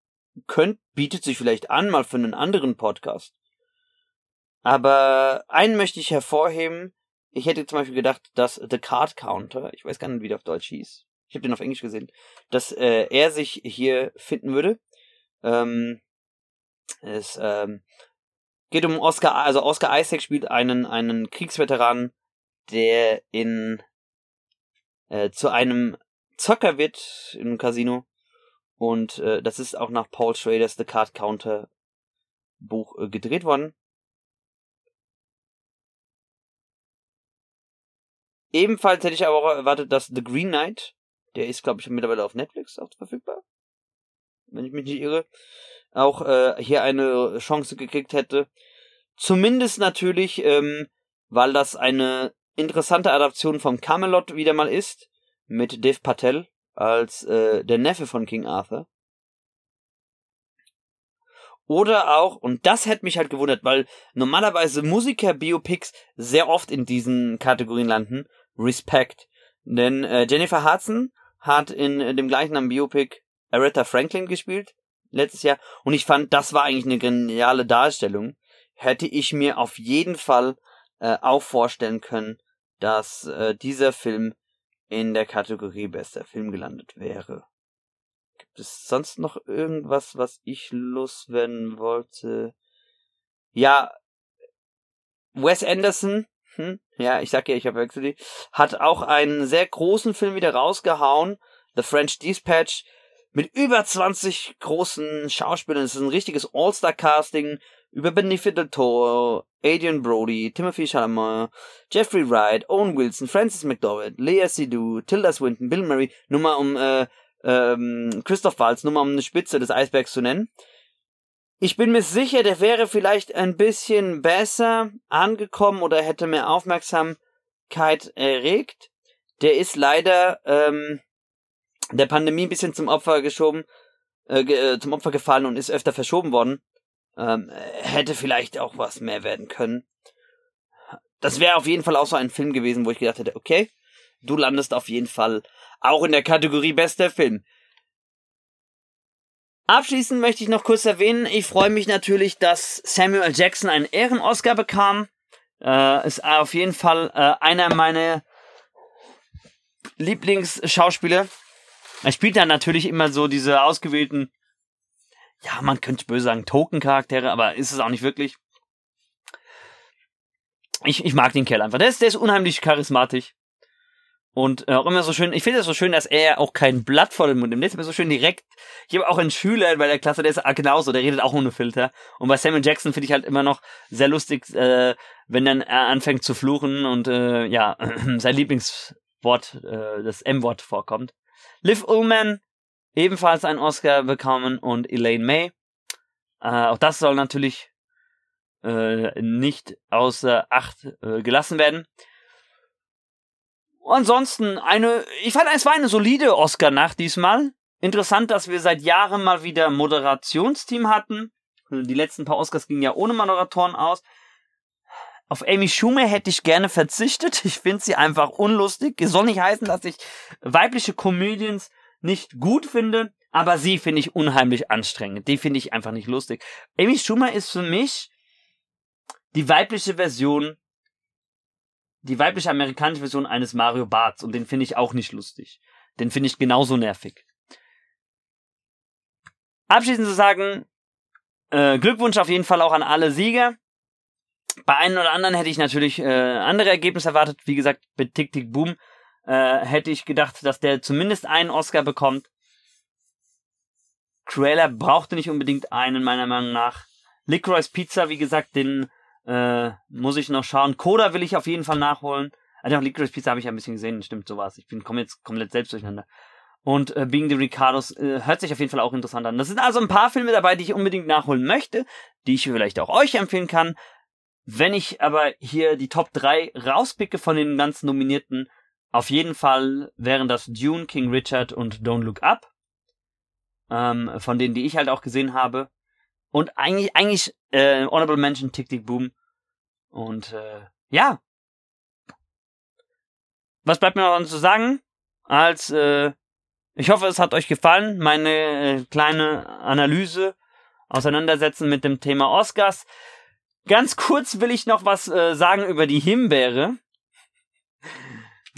könnt, bietet sich vielleicht an, mal für einen anderen Podcast. Aber einen möchte ich hervorheben. Ich hätte zum Beispiel gedacht, dass The Card Counter, ich weiß gar nicht, wie der auf Deutsch hieß, ich habe den auf Englisch gesehen, dass äh, er sich hier finden würde. Ähm, ist ähm, Geht um Oscar, also Oscar Isaac spielt einen, einen Kriegsveteran, der in, äh, zu einem Zocker wird im Casino. Und äh, das ist auch nach Paul Schraders The Card Counter Buch äh, gedreht worden. Ebenfalls hätte ich aber auch erwartet, dass The Green Knight, der ist, glaube ich, mittlerweile auf Netflix auch verfügbar, wenn ich mich nicht irre, auch äh, hier eine Chance gekriegt hätte. Zumindest natürlich, ähm, weil das eine interessante Adaption vom Camelot wieder mal ist, mit Dev Patel als äh, der Neffe von King Arthur. Oder auch, und das hätte mich halt gewundert, weil normalerweise Musiker-Biopics sehr oft in diesen Kategorien landen, Respect. Denn äh, Jennifer Hudson hat in äh, dem gleichen Biopic Aretha Franklin gespielt, letztes Jahr. Und ich fand, das war eigentlich eine geniale Darstellung. Hätte ich mir auf jeden Fall äh, auch vorstellen können, dass äh, dieser Film in der Kategorie bester Film gelandet wäre. Gibt es sonst noch irgendwas, was ich loswerden wollte? Ja, Wes Anderson, hm, ja, ich sag ja, ich habe wechselt, hat auch einen sehr großen Film wieder rausgehauen, The French Dispatch, mit über 20 großen Schauspielern. Es ist ein richtiges All-Star-Casting über Benicio del Toro, Adrian Brody, Timothy Chalamet, Jeffrey Wright, Owen Wilson, Francis McDowell, Lea Seydoux, Tilda Swinton, Bill Murray, nur mal um äh, ähm, Christoph Waltz, nur mal um eine Spitze des Eisbergs zu nennen. Ich bin mir sicher, der wäre vielleicht ein bisschen besser angekommen oder hätte mehr Aufmerksamkeit erregt. Der ist leider ähm, der Pandemie ein bisschen zum Opfer geschoben, äh, äh, zum Opfer gefallen und ist öfter verschoben worden. Ähm, hätte vielleicht auch was mehr werden können. Das wäre auf jeden Fall auch so ein Film gewesen, wo ich gedacht hätte, okay, du landest auf jeden Fall auch in der Kategorie bester Film. Abschließend möchte ich noch kurz erwähnen, ich freue mich natürlich, dass Samuel Jackson einen Ehren-Oscar bekam. Äh, ist auf jeden Fall äh, einer meiner Lieblingsschauspieler. Er spielt dann natürlich immer so diese ausgewählten, ja, man könnte böse sagen, Token-Charaktere, aber ist es auch nicht wirklich. Ich, ich mag den Kerl einfach. Der ist, der ist unheimlich charismatisch. Und äh, auch immer so schön, ich finde es so schön, dass er auch kein Blatt vor dem Mund nimmt. Der ist immer so schön direkt. Ich habe auch einen Schüler bei der Klasse, der ist genauso, der redet auch ohne Filter. Und bei Samuel Jackson finde ich halt immer noch sehr lustig, äh, wenn dann er anfängt zu fluchen und äh, ja, [CLEARS THROAT] sein Lieblingswort, äh, das M-Wort vorkommt. Liv Ullman ebenfalls einen Oscar bekommen und Elaine May. Äh, auch das soll natürlich äh, nicht außer Acht äh, gelassen werden. Ansonsten eine, ich fand, es war eine solide Oscar-Nacht diesmal. Interessant, dass wir seit Jahren mal wieder Moderationsteam hatten. Die letzten paar Oscars gingen ja ohne Moderatoren aus. Auf Amy Schumer hätte ich gerne verzichtet. Ich finde sie einfach unlustig. Es soll nicht heißen, dass ich weibliche Comedians nicht gut finde, aber sie finde ich unheimlich anstrengend. Die finde ich einfach nicht lustig. Amy Schumer ist für mich die weibliche Version, die weibliche amerikanische Version eines Mario Barts und den finde ich auch nicht lustig. Den finde ich genauso nervig. Abschließend zu sagen, äh, Glückwunsch auf jeden Fall auch an alle Sieger. Bei einem oder anderen hätte ich natürlich äh, andere Ergebnisse erwartet. Wie gesagt, bei Tick Tick Boom äh, hätte ich gedacht, dass der zumindest einen Oscar bekommt. Cruella brauchte nicht unbedingt einen, meiner Meinung nach. Licorice Pizza, wie gesagt, den äh, muss ich noch schauen. Coda will ich auf jeden Fall nachholen. Also Licorice Pizza habe ich ja ein bisschen gesehen, stimmt sowas. Ich bin komme jetzt komplett selbst durcheinander. Und äh, Being the Ricardos äh, hört sich auf jeden Fall auch interessant an. Das sind also ein paar Filme dabei, die ich unbedingt nachholen möchte, die ich vielleicht auch euch empfehlen kann. Wenn ich aber hier die Top 3 rauspicke von den ganzen Nominierten, auf jeden Fall wären das Dune, King Richard und Don't Look Up. Ähm, von denen, die ich halt auch gesehen habe. Und eigentlich, eigentlich äh, Honorable Mention, Tick Tick Boom. Und äh, ja. Was bleibt mir noch zu sagen? Als äh, ich hoffe, es hat euch gefallen, meine äh, kleine Analyse, Auseinandersetzen mit dem Thema Oscars. Ganz kurz will ich noch was äh, sagen über die Himbeere.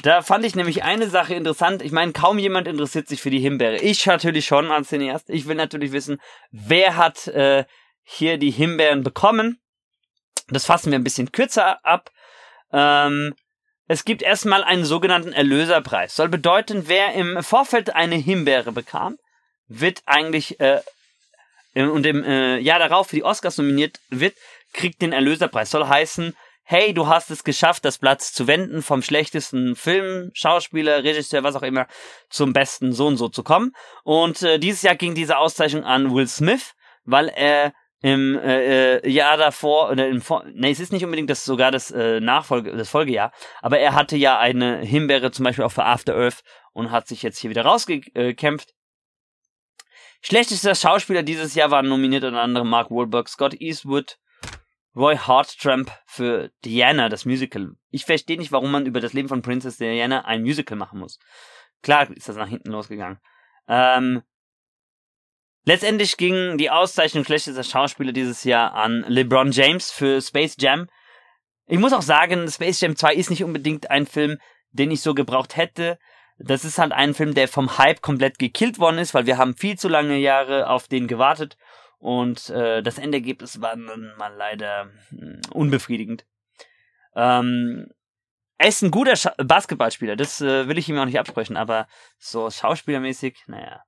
Da fand ich nämlich eine Sache interessant. Ich meine, kaum jemand interessiert sich für die Himbeere. Ich natürlich schon als Cineast. Ich will natürlich wissen, wer hat äh, hier die Himbeeren bekommen. Das fassen wir ein bisschen kürzer ab. Ähm, es gibt erstmal einen sogenannten Erlöserpreis. Soll bedeuten, wer im Vorfeld eine Himbeere bekam, wird eigentlich äh, und im äh, Jahr darauf für die Oscars nominiert wird, kriegt den Erlöserpreis. Soll heißen, hey, du hast es geschafft, das Platz zu wenden, vom schlechtesten Film, Schauspieler, Regisseur, was auch immer, zum besten so und so zu kommen. Und äh, dieses Jahr ging diese Auszeichnung an Will Smith, weil er im äh, äh, Jahr davor oder im nee, es ist nicht unbedingt das sogar das äh, Nachfolge das Folgejahr, aber er hatte ja eine Himbeere zum Beispiel auch für After Earth und hat sich jetzt hier wieder rausgekämpft. Schlechtester Schauspieler dieses Jahr waren nominiert unter anderem Mark Wahlberg, Scott Eastwood, Roy Hartramp für Diana, das Musical. Ich verstehe nicht, warum man über das Leben von Princess Diana ein Musical machen muss. Klar ist das nach hinten losgegangen. Ähm, Letztendlich ging die Auszeichnung schlechtester Schauspieler dieses Jahr an LeBron James für Space Jam. Ich muss auch sagen, Space Jam 2 ist nicht unbedingt ein Film, den ich so gebraucht hätte. Das ist halt ein Film, der vom Hype komplett gekillt worden ist, weil wir haben viel zu lange Jahre auf den gewartet und äh, das Endergebnis war dann mal leider mh, hm, unbefriedigend. Ähm, er ist ein guter Scha Basketballspieler, das äh, will ich ihm auch nicht absprechen, aber so schauspielermäßig, naja.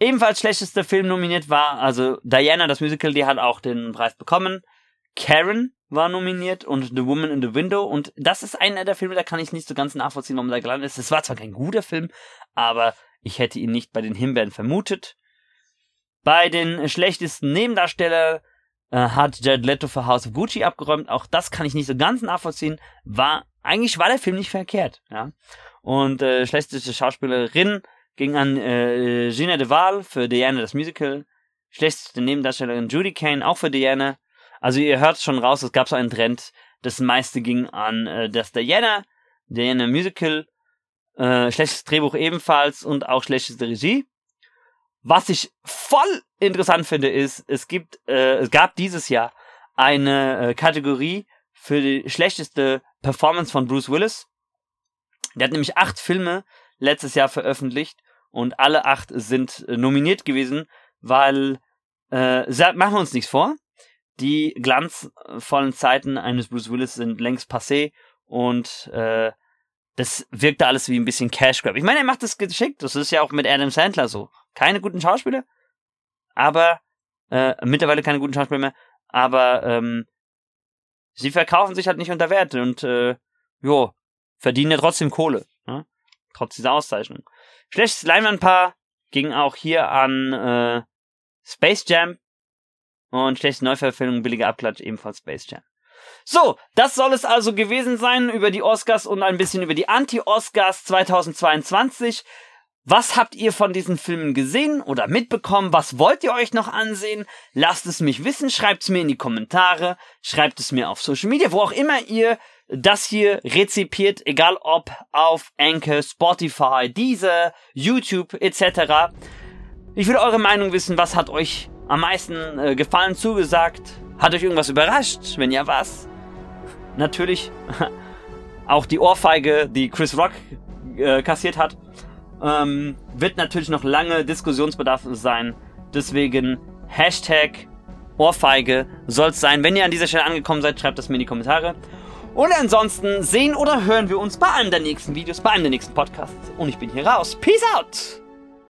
Ebenfalls schlechtester Film nominiert war, also Diana, das Musical, die hat auch den Preis bekommen. Karen war nominiert und The Woman in the Window. Und das ist einer der Filme, da kann ich nicht so ganz nachvollziehen, warum er gelandet ist. Es war zwar kein guter Film, aber ich hätte ihn nicht bei den Himbeeren vermutet. Bei den schlechtesten Nebendarsteller äh, hat Jared Leto für House of Gucci abgeräumt. Auch das kann ich nicht so ganz nachvollziehen. War eigentlich war der Film nicht verkehrt, ja. Und äh, schlechteste Schauspielerin ging an äh, Gina de Waal für Diana das Musical. Schlechteste Nebendarstellerin Judy Kane, auch für Diana. Also ihr hört schon raus, es gab so einen Trend. Das meiste ging an äh, das Diana, Diana Musical. Äh, schlechtes Drehbuch ebenfalls und auch schlechteste Regie. Was ich voll interessant finde, ist, es gibt, äh, es gab dieses Jahr eine äh, Kategorie für die schlechteste Performance von Bruce Willis. Der hat nämlich acht Filme letztes Jahr veröffentlicht und alle acht sind äh, nominiert gewesen, weil äh, machen wir uns nichts vor. Die glanzvollen Zeiten eines Bruce Willis sind längst passé und äh, das wirkte alles wie ein bisschen Cash Grab. Ich meine, er macht das geschickt. Das ist ja auch mit Adam Sandler so. Keine guten Schauspieler, aber äh, mittlerweile keine guten Schauspieler mehr. Aber ähm, sie verkaufen sich halt nicht unter Wert und äh, jo, verdienen ja trotzdem Kohle. Ne? Trotz dieser Auszeichnung. Schlechtes Leinwandpaar ging auch hier an äh, Space Jam. Und schlechte Neuverfilmung, billiger Abklatsch, ebenfalls Space Jam. So, das soll es also gewesen sein über die Oscars und ein bisschen über die Anti-Oscars 2022. Was habt ihr von diesen Filmen gesehen oder mitbekommen? Was wollt ihr euch noch ansehen? Lasst es mich wissen, schreibt es mir in die Kommentare, schreibt es mir auf Social Media, wo auch immer ihr das hier rezipiert, egal ob auf Anchor, Spotify, Deezer, YouTube etc. Ich will eure Meinung wissen, was hat euch am meisten äh, gefallen, zugesagt? Hat euch irgendwas überrascht? Wenn ja, was? Natürlich [LAUGHS] auch die Ohrfeige, die Chris Rock äh, kassiert hat, ähm, wird natürlich noch lange Diskussionsbedarf sein. Deswegen Hashtag Ohrfeige soll es sein. Wenn ihr an dieser Stelle angekommen seid, schreibt das mir in die Kommentare. Und ansonsten sehen oder hören wir uns bei einem der nächsten Videos, bei einem der nächsten Podcasts. Und ich bin hier raus. Peace out!